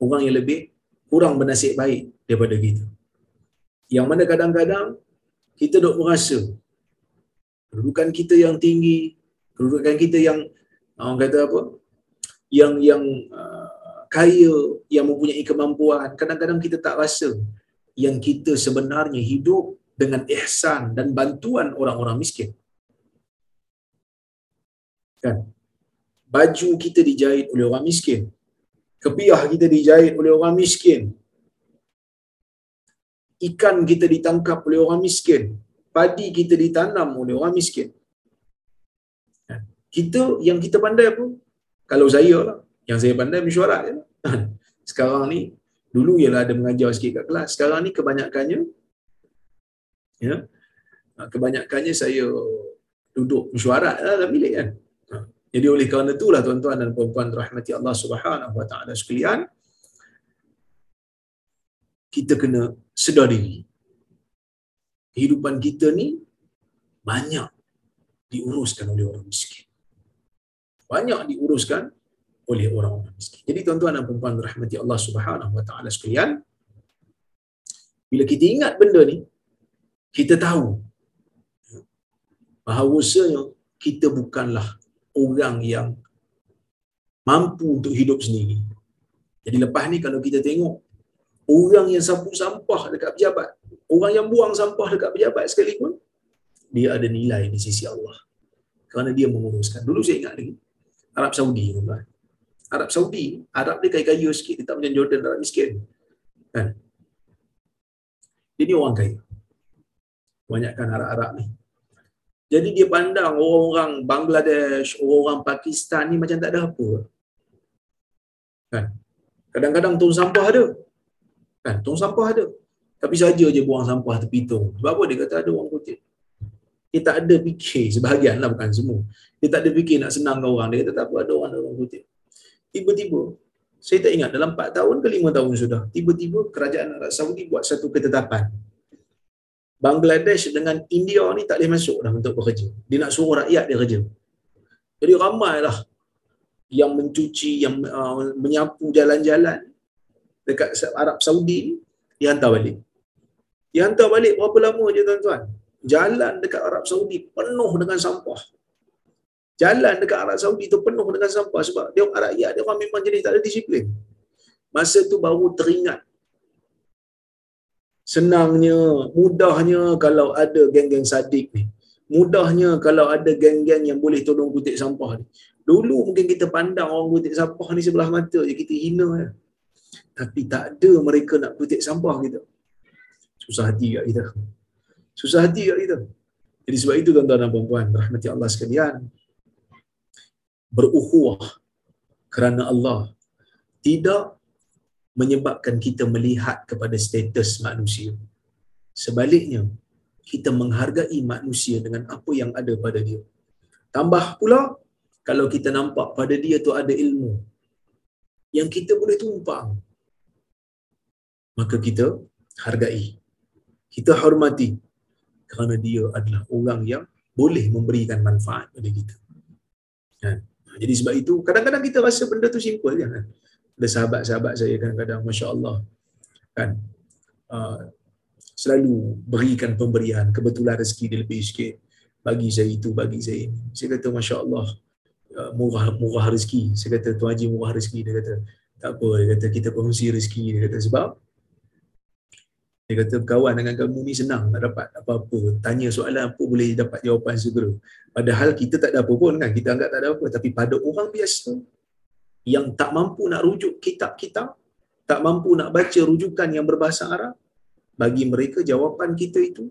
Orang yang lebih kurang bernasib baik daripada kita. Yang mana kadang-kadang kita dok merasa kedudukan kita yang tinggi, kedudukan kita yang orang kata apa? yang yang uh, kaya, yang mempunyai kemampuan, kadang-kadang kita tak rasa yang kita sebenarnya hidup dengan ihsan dan bantuan orang-orang miskin. Kan? Baju kita dijahit oleh orang miskin. kepiah kita dijahit oleh orang miskin, ikan kita ditangkap oleh orang miskin, padi kita ditanam oleh orang miskin. Kan? Kita yang kita pandai apa? Kalau saya lah, yang saya pandai mesyuarat je. Sekarang ni, dulu ialah ada mengajar sikit kat kelas. Sekarang ni kebanyakannya, ya, kebanyakannya saya duduk mesyuarat lah dalam bilik kan. Jadi oleh kerana itulah tuan-tuan dan puan-puan rahmati Allah Subhanahu wa taala sekalian, kita kena sedar diri. Kehidupan kita ni banyak diuruskan oleh orang miskin. Banyak diuruskan oleh orang-orang miskin. Jadi tuan-tuan dan puan-puan rahmati Allah Subhanahu wa taala sekalian, bila kita ingat benda ni, kita tahu bahawasanya kita bukanlah orang yang mampu untuk hidup sendiri. Jadi lepas ni kalau kita tengok orang yang sapu sampah dekat pejabat, orang yang buang sampah dekat pejabat sekalipun, dia ada nilai di sisi Allah. Kerana dia menguruskan. Dulu saya ingat lagi, Arab Saudi. Tuan. Arab Saudi, Arab dia kaya-kaya sikit, dia tak macam Jordan, Arab miskin. Kan? Jadi orang kaya. Banyakkan Arab-Arab ni. Jadi dia pandang orang-orang Bangladesh, orang-orang Pakistan ni macam tak ada apa. Kan? Kadang-kadang tong sampah ada. Kan? Tong sampah ada. Tapi saja je buang sampah tepi tong. Sebab apa dia kata ada orang putih? Dia tak ada fikir, sebahagian lah bukan semua. Dia tak ada fikir nak senangkan orang. Dia kata tak apa, ada orang orang putih. Tiba-tiba, saya tak ingat dalam 4 tahun ke 5 tahun sudah, tiba-tiba kerajaan Arab Saudi buat satu ketetapan. Bangladesh dengan India ni tak boleh masuk dah untuk bekerja. Dia nak suruh rakyat dia kerja. Jadi ramailah yang mencuci, yang uh, menyapu jalan-jalan dekat Arab Saudi dia hantar balik. Dia hantar balik berapa lama je tuan-tuan? Jalan dekat Arab Saudi penuh dengan sampah. Jalan dekat Arab Saudi tu penuh dengan sampah sebab dia rakyat dia orang memang jenis tak ada disiplin. Masa tu baru teringat senangnya, mudahnya kalau ada geng-geng sadik ni. Mudahnya kalau ada geng-geng yang boleh tolong kutip sampah ni. Dulu mungkin kita pandang orang kutip sampah ni sebelah mata je, kita hina ya. Tapi tak ada mereka nak kutip sampah kita. Susah hati kat kita. Susah hati kat kita. Jadi sebab itu tuan-tuan dan puan-puan, rahmati Allah sekalian, beruhuah kerana Allah tidak menyebabkan kita melihat kepada status manusia. Sebaliknya, kita menghargai manusia dengan apa yang ada pada dia. Tambah pula, kalau kita nampak pada dia tu ada ilmu yang kita boleh tumpang, maka kita hargai. Kita hormati kerana dia adalah orang yang boleh memberikan manfaat pada kita. Kan? Jadi sebab itu, kadang-kadang kita rasa benda tu simple. Kan? Ada sahabat-sahabat saya kadang-kadang Masya Allah kan uh, selalu berikan pemberian kebetulan rezeki dia lebih sikit. Bagi saya itu bagi saya ini. Saya kata Masya Allah uh, murah murah rezeki. Saya kata Tuan Haji murah rezeki dia kata. Tak apa dia kata kita kongsi rezeki dia kata. Sebab dia kata kawan dengan kamu ni senang nak dapat apa-apa. Tanya soalan apa boleh dapat jawapan segera. Padahal kita tak ada apa pun kan. Kita anggap tak ada apa. Tapi pada orang biasa yang tak mampu nak rujuk kitab-kitab, tak mampu nak baca rujukan yang berbahasa Arab, bagi mereka jawapan kita itu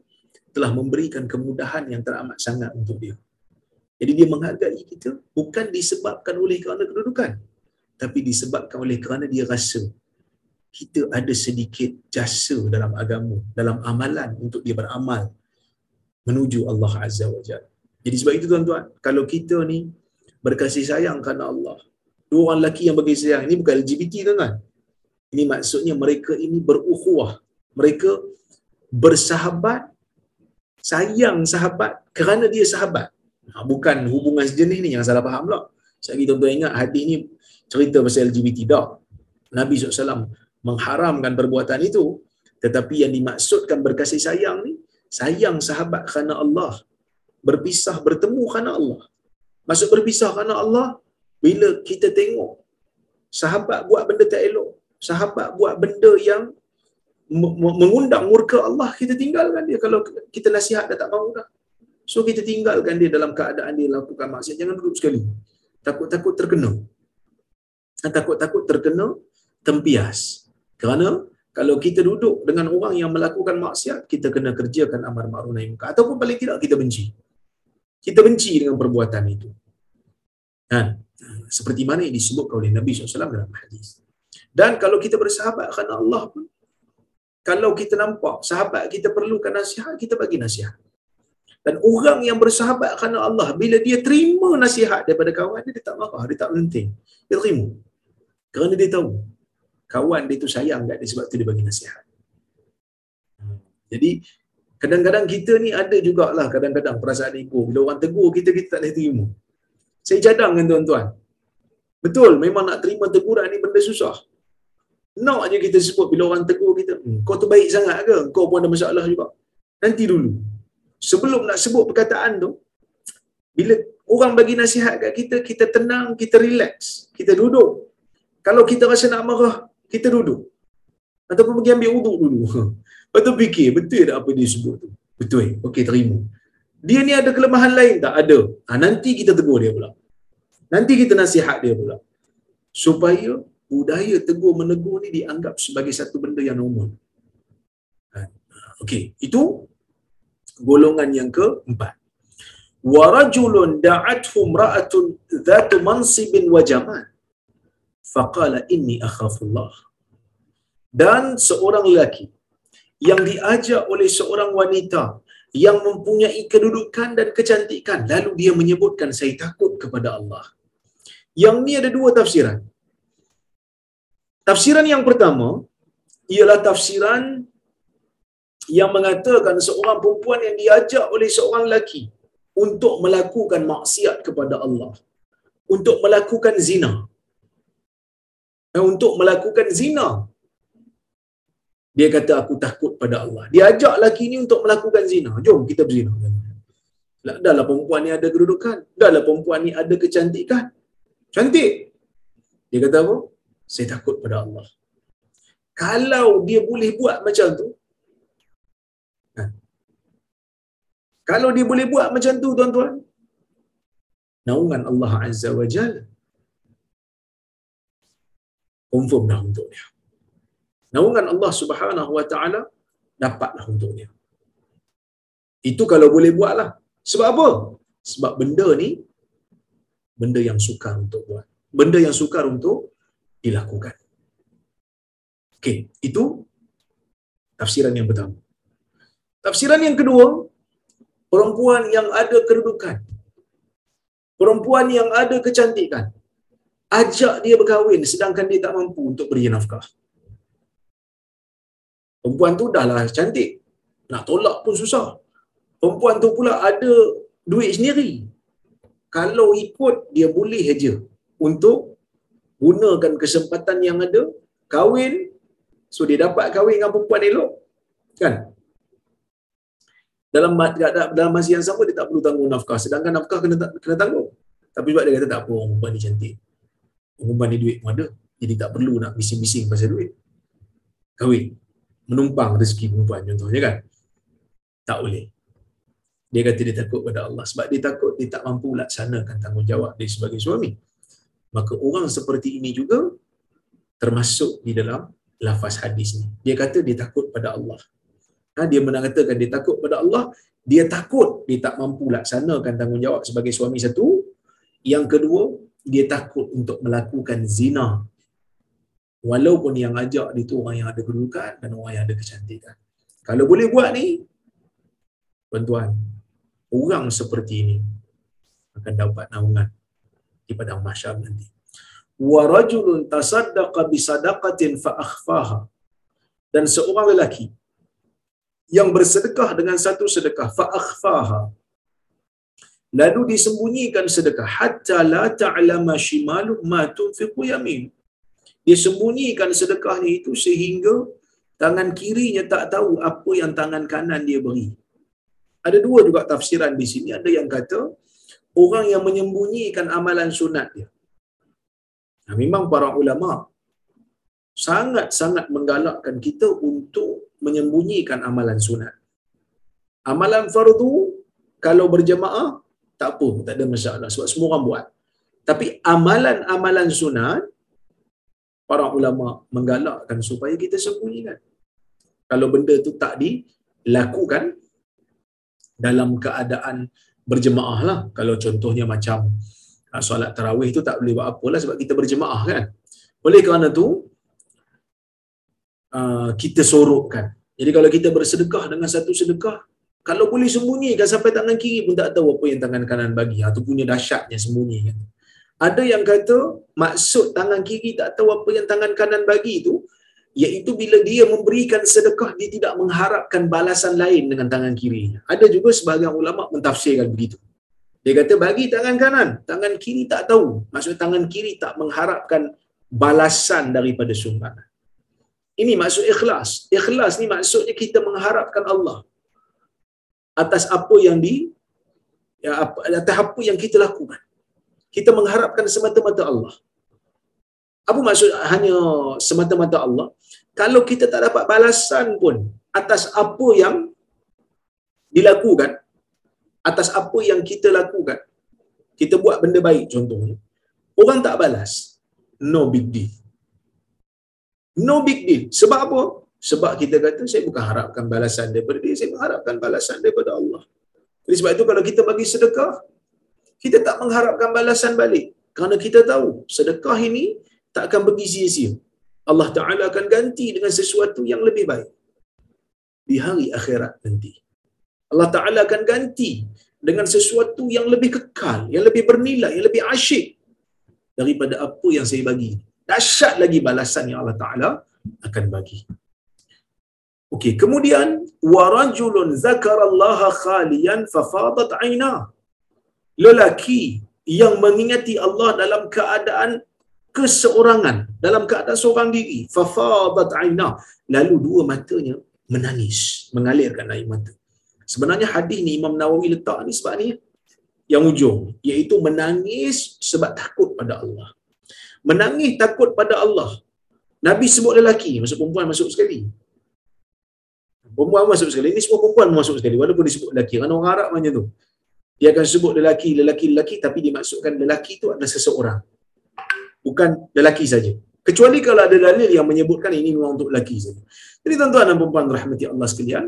telah memberikan kemudahan yang teramat sangat untuk dia. Jadi dia menghargai kita bukan disebabkan oleh kerana kedudukan, tapi disebabkan oleh kerana dia rasa kita ada sedikit jasa dalam agama, dalam amalan untuk dia beramal menuju Allah Azza wa Jalla. Jadi sebab itu tuan-tuan, kalau kita ni berkasih sayang kerana Allah, dua orang lelaki yang bagi sayang ini bukan LGBT tuan kan ini maksudnya mereka ini berukhuwah mereka bersahabat sayang sahabat kerana dia sahabat. Ha, bukan hubungan sejenis ni yang salah faham lah saya lagi tuan-tuan ingat hadis ni cerita pasal LGBT dah. Nabi SAW mengharamkan perbuatan itu. Tetapi yang dimaksudkan berkasih sayang ni sayang sahabat kerana Allah. Berpisah bertemu kerana Allah. Maksud berpisah kerana Allah bila kita tengok sahabat buat benda tak elok, sahabat buat benda yang mengundang murka Allah, kita tinggalkan dia kalau kita nasihat dah tak mahu dah. So kita tinggalkan dia dalam keadaan dia lakukan maksiat. Jangan duduk sekali. Takut-takut terkena. takut-takut terkena tempias. Kerana kalau kita duduk dengan orang yang melakukan maksiat, kita kena kerjakan amar ma'ruf nahi munkar ataupun paling tidak kita benci. Kita benci dengan perbuatan itu. Kan? Seperti mana yang disebutkan oleh Nabi SAW dalam hadis. Dan kalau kita bersahabat kerana Allah pun, kalau kita nampak sahabat kita perlukan nasihat, kita bagi nasihat. Dan orang yang bersahabat kerana Allah, bila dia terima nasihat daripada kawan dia, dia tak marah, dia tak menting. Dia terima. Kerana dia tahu, kawan dia tu sayang kat dia sebab tu dia bagi nasihat. Jadi, kadang-kadang kita ni ada jugalah kadang-kadang perasaan ego. Bila orang tegur kita, kita tak boleh terima. Saya cadang dengan tuan-tuan. Betul, memang nak terima teguran ni benda susah. Nak je kita sebut bila orang tegur kita, hmm, kau tu baik sangat ke? Kau pun ada masalah juga. Nanti dulu. Sebelum nak sebut perkataan tu, bila orang bagi nasihat kat kita, kita tenang, kita relax. Kita duduk. Kalau kita rasa nak marah, kita duduk. Ataupun pergi ambil uduk dulu. Lepas tu fikir, betul tak apa dia sebut tu? Betul. Okey, terima. Dia ni ada kelemahan lain tak? Ada. Ha, nanti kita tegur dia pula. Nanti kita nasihat dia pula. Supaya budaya tegur menegur ni dianggap sebagai satu benda yang normal. Ha, okey, itu golongan yang keempat. Wa rajulun da'athu imra'atun dhatu mansibin wa jamal. Faqala inni akhafullah. Dan seorang lelaki yang diajak oleh seorang wanita yang mempunyai kedudukan dan kecantikan lalu dia menyebutkan saya takut kepada Allah. Yang ni ada dua tafsiran. Tafsiran yang pertama ialah tafsiran yang mengatakan seorang perempuan yang diajak oleh seorang lelaki untuk melakukan maksiat kepada Allah. Untuk melakukan zina. Eh, untuk melakukan zina. Dia kata aku takut pada Allah. Dia ajak lelaki ni untuk melakukan zina. Jom kita berzina. Dahlah perempuan ni ada kedudukan. Dahlah perempuan ni ada kecantikan. Cantik. Dia kata apa? Saya takut pada Allah. Kalau dia boleh buat macam tu, kan? kalau dia boleh buat macam tu tuan-tuan, naungan Allah Azza wa Jal confirm dah untuk dia. Naungan Allah Subhanahu wa taala dapatlah untuk dia. Itu kalau boleh buatlah. Sebab apa? Sebab benda ni benda yang sukar untuk buat. Benda yang sukar untuk dilakukan. Okey, itu tafsiran yang pertama. Tafsiran yang kedua, perempuan yang ada kedudukan. Perempuan yang ada kecantikan. Ajak dia berkahwin sedangkan dia tak mampu untuk beri nafkah. Perempuan tu dah lah cantik. Nak tolak pun susah. Perempuan tu pula ada duit sendiri. Kalau ikut, dia boleh aja untuk gunakan kesempatan yang ada, kahwin, so dia dapat kahwin dengan perempuan elok. Kan? Dalam dalam masa yang sama, dia tak perlu tanggung nafkah. Sedangkan nafkah kena, kena tanggung. Tapi sebab dia kata tak apa, orang perempuan ni cantik. Orang perempuan ni duit pun ada. Jadi tak perlu nak bising-bising pasal duit. Kahwin menumpang rezeki perempuan contohnya kan tak boleh dia kata dia takut pada Allah. Sebab dia takut dia tak mampu laksanakan tanggungjawab dia sebagai suami. Maka orang seperti ini juga termasuk di dalam lafaz hadis ni dia kata dia takut pada Allah. Ha, dia mengatakan dia takut pada Allah dia takut dia tak mampu laksanakan tanggungjawab sebagai suami satu. Yang kedua dia takut untuk melakukan zina. Walaupun yang ajak dia tu orang yang ada kedudukan dan orang yang ada kecantikan. Kalau boleh buat ni, tuan-tuan, orang seperti ini akan dapat naungan di padang mahsyar nanti. Wa rajulun tasaddaqa bi sadaqatin fa akhfaha. Dan seorang lelaki yang bersedekah dengan satu sedekah fa akhfaha. Lalu disembunyikan sedekah hatta la ta'lama shimalu ma tunfiqu yaminu dia sembunyikan sedekahnya itu sehingga tangan kirinya tak tahu apa yang tangan kanan dia beri. Ada dua juga tafsiran di sini. Ada yang kata orang yang menyembunyikan amalan sunat dia. Nah, memang para ulama sangat-sangat menggalakkan kita untuk menyembunyikan amalan sunat. Amalan fardu kalau berjemaah tak apa, tak ada masalah sebab semua orang buat. Tapi amalan-amalan sunat para ulama menggalakkan supaya kita sembunyikan. Kalau benda tu tak dilakukan dalam keadaan berjemaah lah. Kalau contohnya macam uh, solat tarawih tu tak boleh buat apa lah sebab kita berjemaah kan. Oleh kerana tu, uh, kita sorokkan. Jadi kalau kita bersedekah dengan satu sedekah, kalau boleh sembunyikan sampai tangan kiri pun tak tahu apa yang tangan kanan bagi. Itu punya dahsyatnya sembunyi. Kan? Ada yang kata maksud tangan kiri tak tahu apa yang tangan kanan bagi itu, iaitu bila dia memberikan sedekah, dia tidak mengharapkan balasan lain dengan tangan kiri. Ada juga sebahagian ulama mentafsirkan begitu. Dia kata bagi tangan kanan, tangan kiri tak tahu. Maksud tangan kiri tak mengharapkan balasan daripada sumbangan. Ini maksud ikhlas. Ikhlas ni maksudnya kita mengharapkan Allah atas apa yang di ya, atas apa yang kita lakukan. Kita mengharapkan semata-mata Allah. Apa maksud hanya semata-mata Allah? Kalau kita tak dapat balasan pun atas apa yang dilakukan, atas apa yang kita lakukan, kita buat benda baik contohnya, orang tak balas, no big deal. No big deal. Sebab apa? Sebab kita kata, saya bukan harapkan balasan daripada dia, saya mengharapkan balasan daripada Allah. Jadi sebab itu kalau kita bagi sedekah, kita tak mengharapkan balasan balik. Kerana kita tahu, sedekah ini tak akan pergi sia-sia. Allah Ta'ala akan ganti dengan sesuatu yang lebih baik. Di hari akhirat nanti. Allah Ta'ala akan ganti dengan sesuatu yang lebih kekal, yang lebih bernilai, yang lebih asyik daripada apa yang saya bagi. Dahsyat lagi balasan yang Allah Ta'ala akan bagi. Okey, kemudian warajulun zakarallaha khalian fafadat aina. Lelaki yang mengingati Allah dalam keadaan keseorangan, dalam keadaan seorang diri, fafadat aina. Lalu dua matanya menangis, mengalirkan air mata. Sebenarnya hadis ni Imam Nawawi letak ni sebab ni yang ujung iaitu menangis sebab takut pada Allah. Menangis takut pada Allah. Nabi sebut lelaki, masuk perempuan masuk sekali. Perempuan masuk sekali. Ini semua perempuan masuk sekali. Walaupun disebut lelaki. Kerana orang Arab macam tu. Dia akan sebut lelaki, lelaki, lelaki. Tapi dimaksudkan lelaki itu adalah seseorang. Bukan lelaki saja. Kecuali kalau ada dalil yang menyebutkan ini memang untuk lelaki saja. Jadi tuan-tuan dan perempuan rahmati Allah sekalian.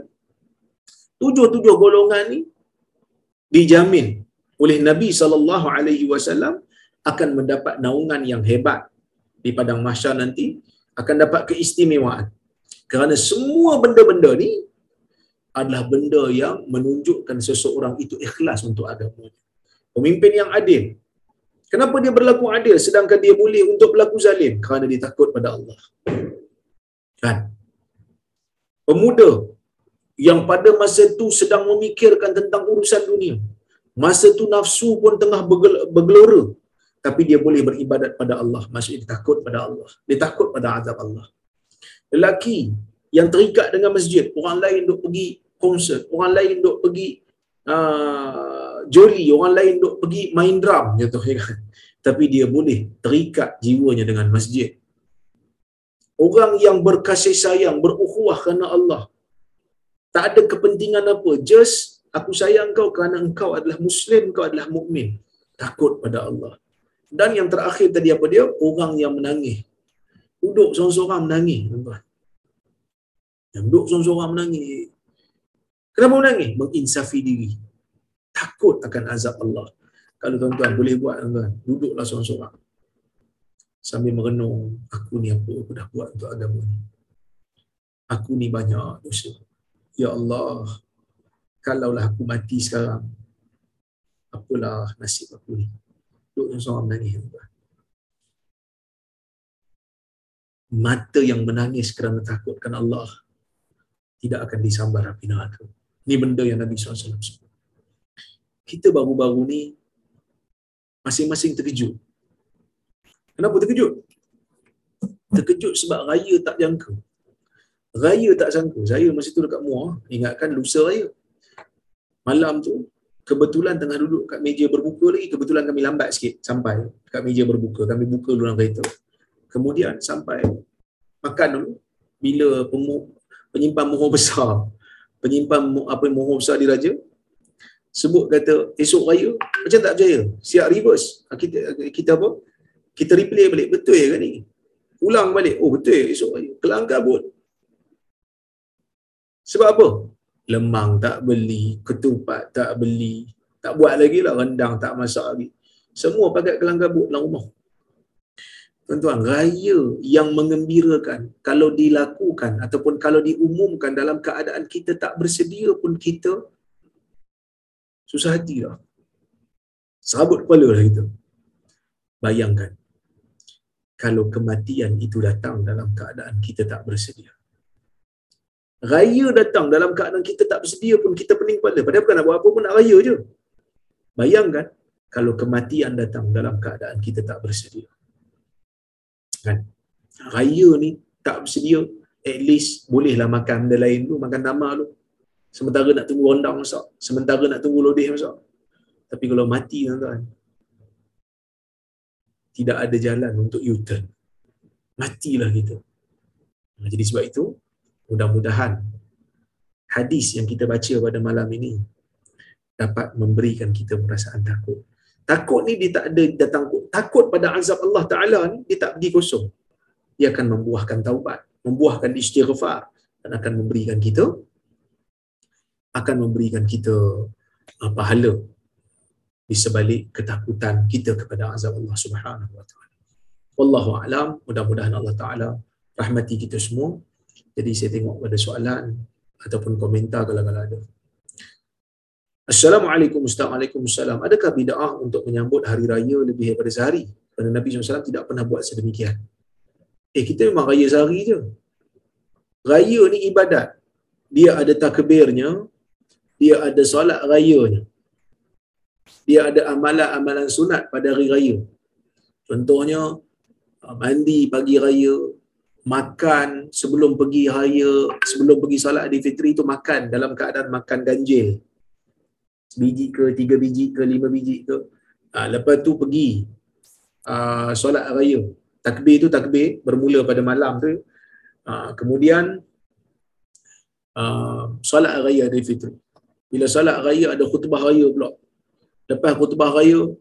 Tujuh-tujuh golongan ni dijamin oleh Nabi SAW akan mendapat naungan yang hebat di padang mahsyar nanti akan dapat keistimewaan kerana semua benda-benda ni adalah benda yang menunjukkan seseorang itu ikhlas untuk agama. Pemimpin yang adil. Kenapa dia berlaku adil sedangkan dia boleh untuk berlaku zalim? Kerana dia takut pada Allah. Kan? Pemuda yang pada masa itu sedang memikirkan tentang urusan dunia. Masa itu nafsu pun tengah bergelora. Tapi dia boleh beribadat pada Allah. Maksudnya dia takut pada Allah. Dia takut pada azab Allah lelaki yang terikat dengan masjid, orang lain duk pergi konsert, orang lain duk pergi uh, joli, orang lain duk pergi main drum contohnya kan. Tapi dia boleh terikat jiwanya dengan masjid. Orang yang berkasih sayang, berukhuwah kerana Allah. Tak ada kepentingan apa, just aku sayang kau kerana engkau adalah muslim, kau adalah mukmin. Takut pada Allah. Dan yang terakhir tadi apa dia? Orang yang menangis duduk seorang-seorang menangis tuan-tuan. Yang duduk seorang-seorang menangis. Kenapa menangis? Menginsafi diri. Takut akan azab Allah. Kalau tuan-tuan boleh buat tuan-tuan, duduklah seorang-seorang. Sambil merenung, aku ni apa aku dah buat untuk agama ni. Aku ni banyak dosa. Ya Allah, kalaulah aku mati sekarang, apalah nasib aku ni. Duduk seorang-seorang menangis tuan-tuan. mata yang menangis kerana takutkan Allah tidak akan disambar api neraka. Ini benda yang Nabi SAW sebut. Kita baru-baru ni masing-masing terkejut. Kenapa terkejut? Terkejut sebab raya tak jangka. Raya tak sangka. Saya masa tu dekat Muar, ingatkan lusa raya. Malam tu, kebetulan tengah duduk kat meja berbuka lagi, kebetulan kami lambat sikit sampai kat meja berbuka. Kami buka dulu dalam kereta. Kemudian sampai makan dulu bila penyimpan mohon besar penyimpan apa mohon besar di raja sebut kata esok raya macam tak percaya siap reverse kita kita apa kita replay balik betul ya kan ni Ulang balik. Oh betul esok raya. Kelang kabut. Sebab apa? Lemang tak beli, ketupat tak beli, tak buat lagi lah rendang tak masak lagi. Semua pakai kelang kabut dalam rumah. Tuan-tuan, raya yang mengembirakan kalau dilakukan ataupun kalau diumumkan dalam keadaan kita tak bersedia pun kita susah hati lah. Sabut kepala lah kita. Bayangkan kalau kematian itu datang dalam keadaan kita tak bersedia. Raya datang dalam keadaan kita tak bersedia pun kita pening kepala. Padahal bukan nak buat apa pun nak raya je. Bayangkan kalau kematian datang dalam keadaan kita tak bersedia. Kan? Raya ni tak bersedia, at least bolehlah makan benda lain tu, makan nama tu. Sementara nak tunggu rondang masak, sementara nak tunggu lodeh masak. Tapi kalau mati tuan-tuan, tidak ada jalan untuk U-turn. Matilah kita. Jadi sebab itu, mudah-mudahan hadis yang kita baca pada malam ini dapat memberikan kita perasaan takut. Takut ni dia tak ada datang takut pada azab Allah Taala ni dia tak pergi kosong. Dia akan membuahkan taubat, membuahkan istighfar dan akan memberikan kita akan memberikan kita uh, pahala di sebalik ketakutan kita kepada azab Allah Subhanahu wa taala. Wallahu alam, mudah-mudahan Allah Taala rahmati kita semua. Jadi saya tengok ada soalan ataupun komentar kalau-kalau ada. Assalamualaikum Ustaz. Waalaikumsalam. Adakah bid'ah untuk menyambut hari raya lebih daripada sehari? Kerana Nabi SAW tidak pernah buat sedemikian. Eh, kita memang raya sehari je. Raya ni ibadat. Dia ada takbirnya. Dia ada solat rayanya. Dia ada amalan-amalan sunat pada hari raya. Contohnya, mandi pagi raya, makan sebelum pergi raya, sebelum pergi solat di fitri itu makan dalam keadaan makan ganjil. Biji ke tiga biji ke lima biji ke. Ha, lepas tu pergi uh, solat raya. Takbir tu takbir bermula pada malam tu. Uh, kemudian uh, solat raya dari fitri bila solat raya ada khutbah raya pula lepas khutbah raya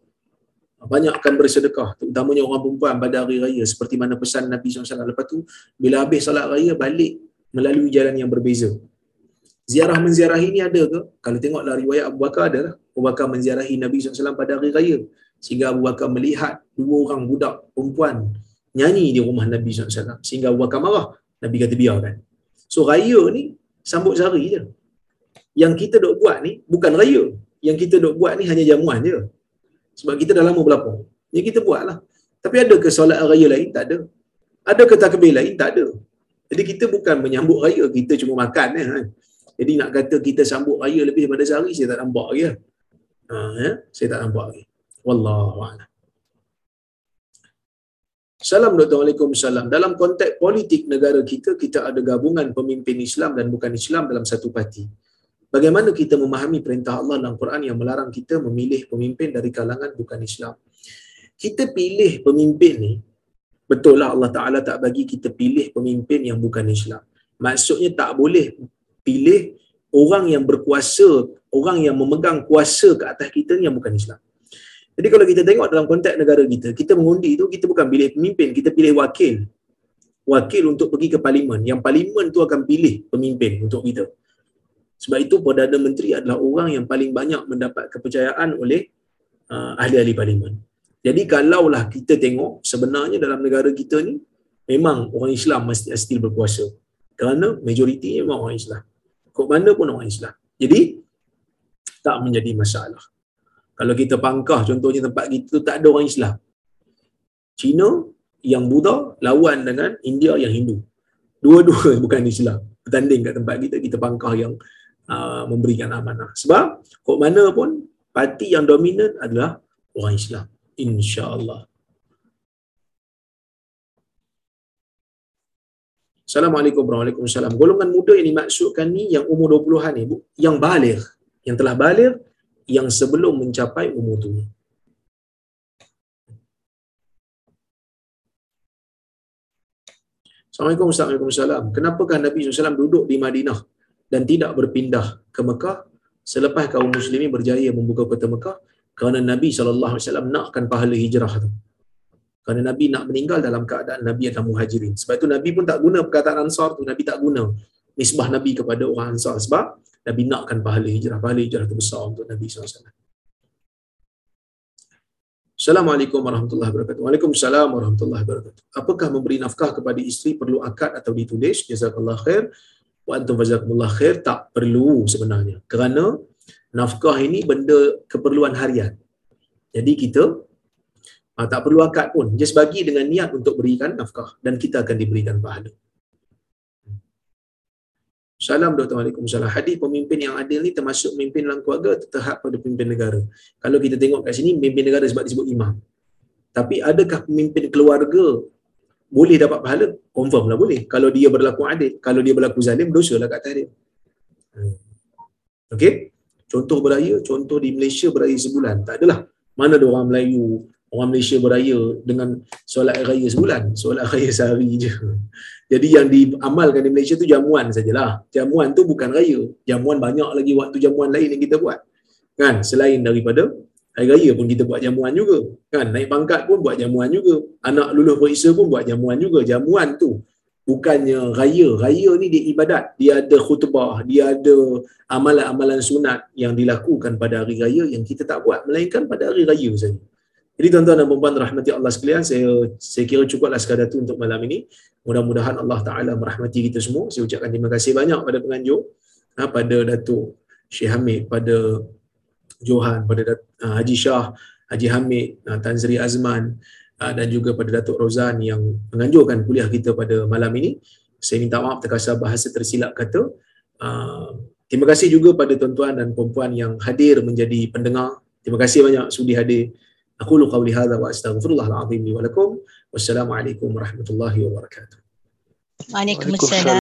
banyak akan bersedekah terutamanya orang perempuan pada hari raya seperti mana pesan Nabi SAW lepas tu bila habis solat raya balik melalui jalan yang berbeza ziarah menziarahi ni ada ke? Kalau tengoklah riwayat Abu Bakar ada lah. Abu Bakar menziarahi Nabi SAW pada hari raya. Sehingga Abu Bakar melihat dua orang budak perempuan nyanyi di rumah Nabi SAW. Sehingga Abu Bakar marah. Nabi kata biarkan. So raya ni sambut sehari je. Yang kita dok buat ni bukan raya. Yang kita dok buat ni hanya jamuan je. Sebab kita dah lama berlapar. Ni kita buat lah. Tapi ada ke solat raya lain? Tak ada. Ada ke takbir lain? Tak ada. Jadi kita bukan menyambut raya, kita cuma makan. Eh. Jadi nak kata kita sambut raya lebih daripada sehari, saya tak nampak lagi. Ha, ya? Saya tak nampak lagi. Wallahualam. Salam Assalamualaikum salam. Dalam konteks politik negara kita, kita ada gabungan pemimpin Islam dan bukan Islam dalam satu parti. Bagaimana kita memahami perintah Allah dalam Quran yang melarang kita memilih pemimpin dari kalangan bukan Islam? Kita pilih pemimpin ni, betul lah Allah Ta'ala tak bagi kita pilih pemimpin yang bukan Islam. Maksudnya tak boleh pilih orang yang berkuasa, orang yang memegang kuasa ke atas kita ni yang bukan Islam. Jadi kalau kita tengok dalam konteks negara kita, kita mengundi tu kita bukan pilih pemimpin, kita pilih wakil. Wakil untuk pergi ke parlimen. Yang parlimen tu akan pilih pemimpin untuk kita. Sebab itu Perdana Menteri adalah orang yang paling banyak mendapat kepercayaan oleh uh, ahli-ahli parlimen. Jadi kalaulah kita tengok sebenarnya dalam negara kita ni memang orang Islam mesti still berkuasa. Kerana majoritinya memang orang Islam kok mana pun orang Islam. Jadi tak menjadi masalah. Kalau kita pangkah contohnya tempat kita tak ada orang Islam. Cina yang Buddha lawan dengan India yang Hindu. Dua-dua bukan Islam. Bertanding kat tempat kita, kita pangkah yang uh, memberikan amanah. Sebab kok mana pun parti yang dominan adalah orang Islam. InsyaAllah. Assalamualaikum warahmatullahi wabarakatuh. Golongan muda yang dimaksudkan ni yang umur 20-an ni, yang baligh, yang telah baligh yang sebelum mencapai umur tu. Assalamualaikum warahmatullahi Kenapakah Nabi SAW duduk di Madinah dan tidak berpindah ke Mekah selepas kaum muslimin berjaya membuka kota Mekah kerana Nabi SAW nakkan pahala hijrah tu. Kerana Nabi nak meninggal dalam keadaan Nabi adalah muhajirin. Sebab itu Nabi pun tak guna perkataan Ansar tu. Nabi tak guna nisbah Nabi kepada orang Ansar. Sebab Nabi nakkan pahala hijrah. Pahala hijrah itu besar untuk Nabi SAW. Assalamualaikum warahmatullahi wabarakatuh. Waalaikumsalam warahmatullahi wabarakatuh. Apakah memberi nafkah kepada isteri perlu akad atau ditulis? Jazakallah khair. Wa antum fazakumullah khair. Tak perlu sebenarnya. Kerana nafkah ini benda keperluan harian. Jadi kita uh, tak perlu akad pun. Just bagi dengan niat untuk berikan nafkah dan kita akan diberikan pahala. Salam Dr. Waalaikumsalam. Hadis pemimpin yang adil ni termasuk pemimpin dalam keluarga terhad pada pemimpin negara. Kalau kita tengok kat sini, pemimpin negara sebab disebut imam. Tapi adakah pemimpin keluarga boleh dapat pahala? Confirm lah boleh. Kalau dia berlaku adil. Kalau dia berlaku zalim, dosa lah kat dia. Hmm. Okay? Contoh beraya, contoh di Malaysia beraya sebulan. Tak adalah. Mana ada orang Melayu, orang Malaysia beraya dengan solat raya sebulan. Solat raya sehari je. Jadi yang diamalkan di Malaysia tu jamuan sajalah. Jamuan tu bukan raya. Jamuan banyak lagi waktu jamuan lain yang kita buat. Kan? Selain daripada hari raya pun kita buat jamuan juga. Kan? Naik pangkat pun buat jamuan juga. Anak lulus periksa pun buat jamuan juga. Jamuan tu bukannya raya. Raya ni dia ibadat. Dia ada khutbah. Dia ada amalan-amalan sunat yang dilakukan pada hari raya yang kita tak buat. Melainkan pada hari raya saja. Jadi tuan-tuan dan puan rahmati Allah sekalian, saya saya kira cukuplah sekadar itu untuk malam ini. Mudah-mudahan Allah Taala merahmati kita semua. Saya ucapkan terima kasih banyak pada penganjur, ha, pada Datuk Syekh Hamid, pada Johan, pada Dat- uh, Haji Shah, Haji Hamid, uh, Tan Sri Azman uh, dan juga pada Datuk Rozan yang menganjurkan kuliah kita pada malam ini. Saya minta maaf terkasar bahasa tersilap kata. Uh, terima kasih juga pada tuan-tuan dan puan-puan yang hadir menjadi pendengar. Terima kasih banyak sudi hadir. Aku lu qawli hadha wa astaghfirullahaladzim li walakum. Wassalamualaikum warahmatullahi wabarakatuh. Waalaikumsalam.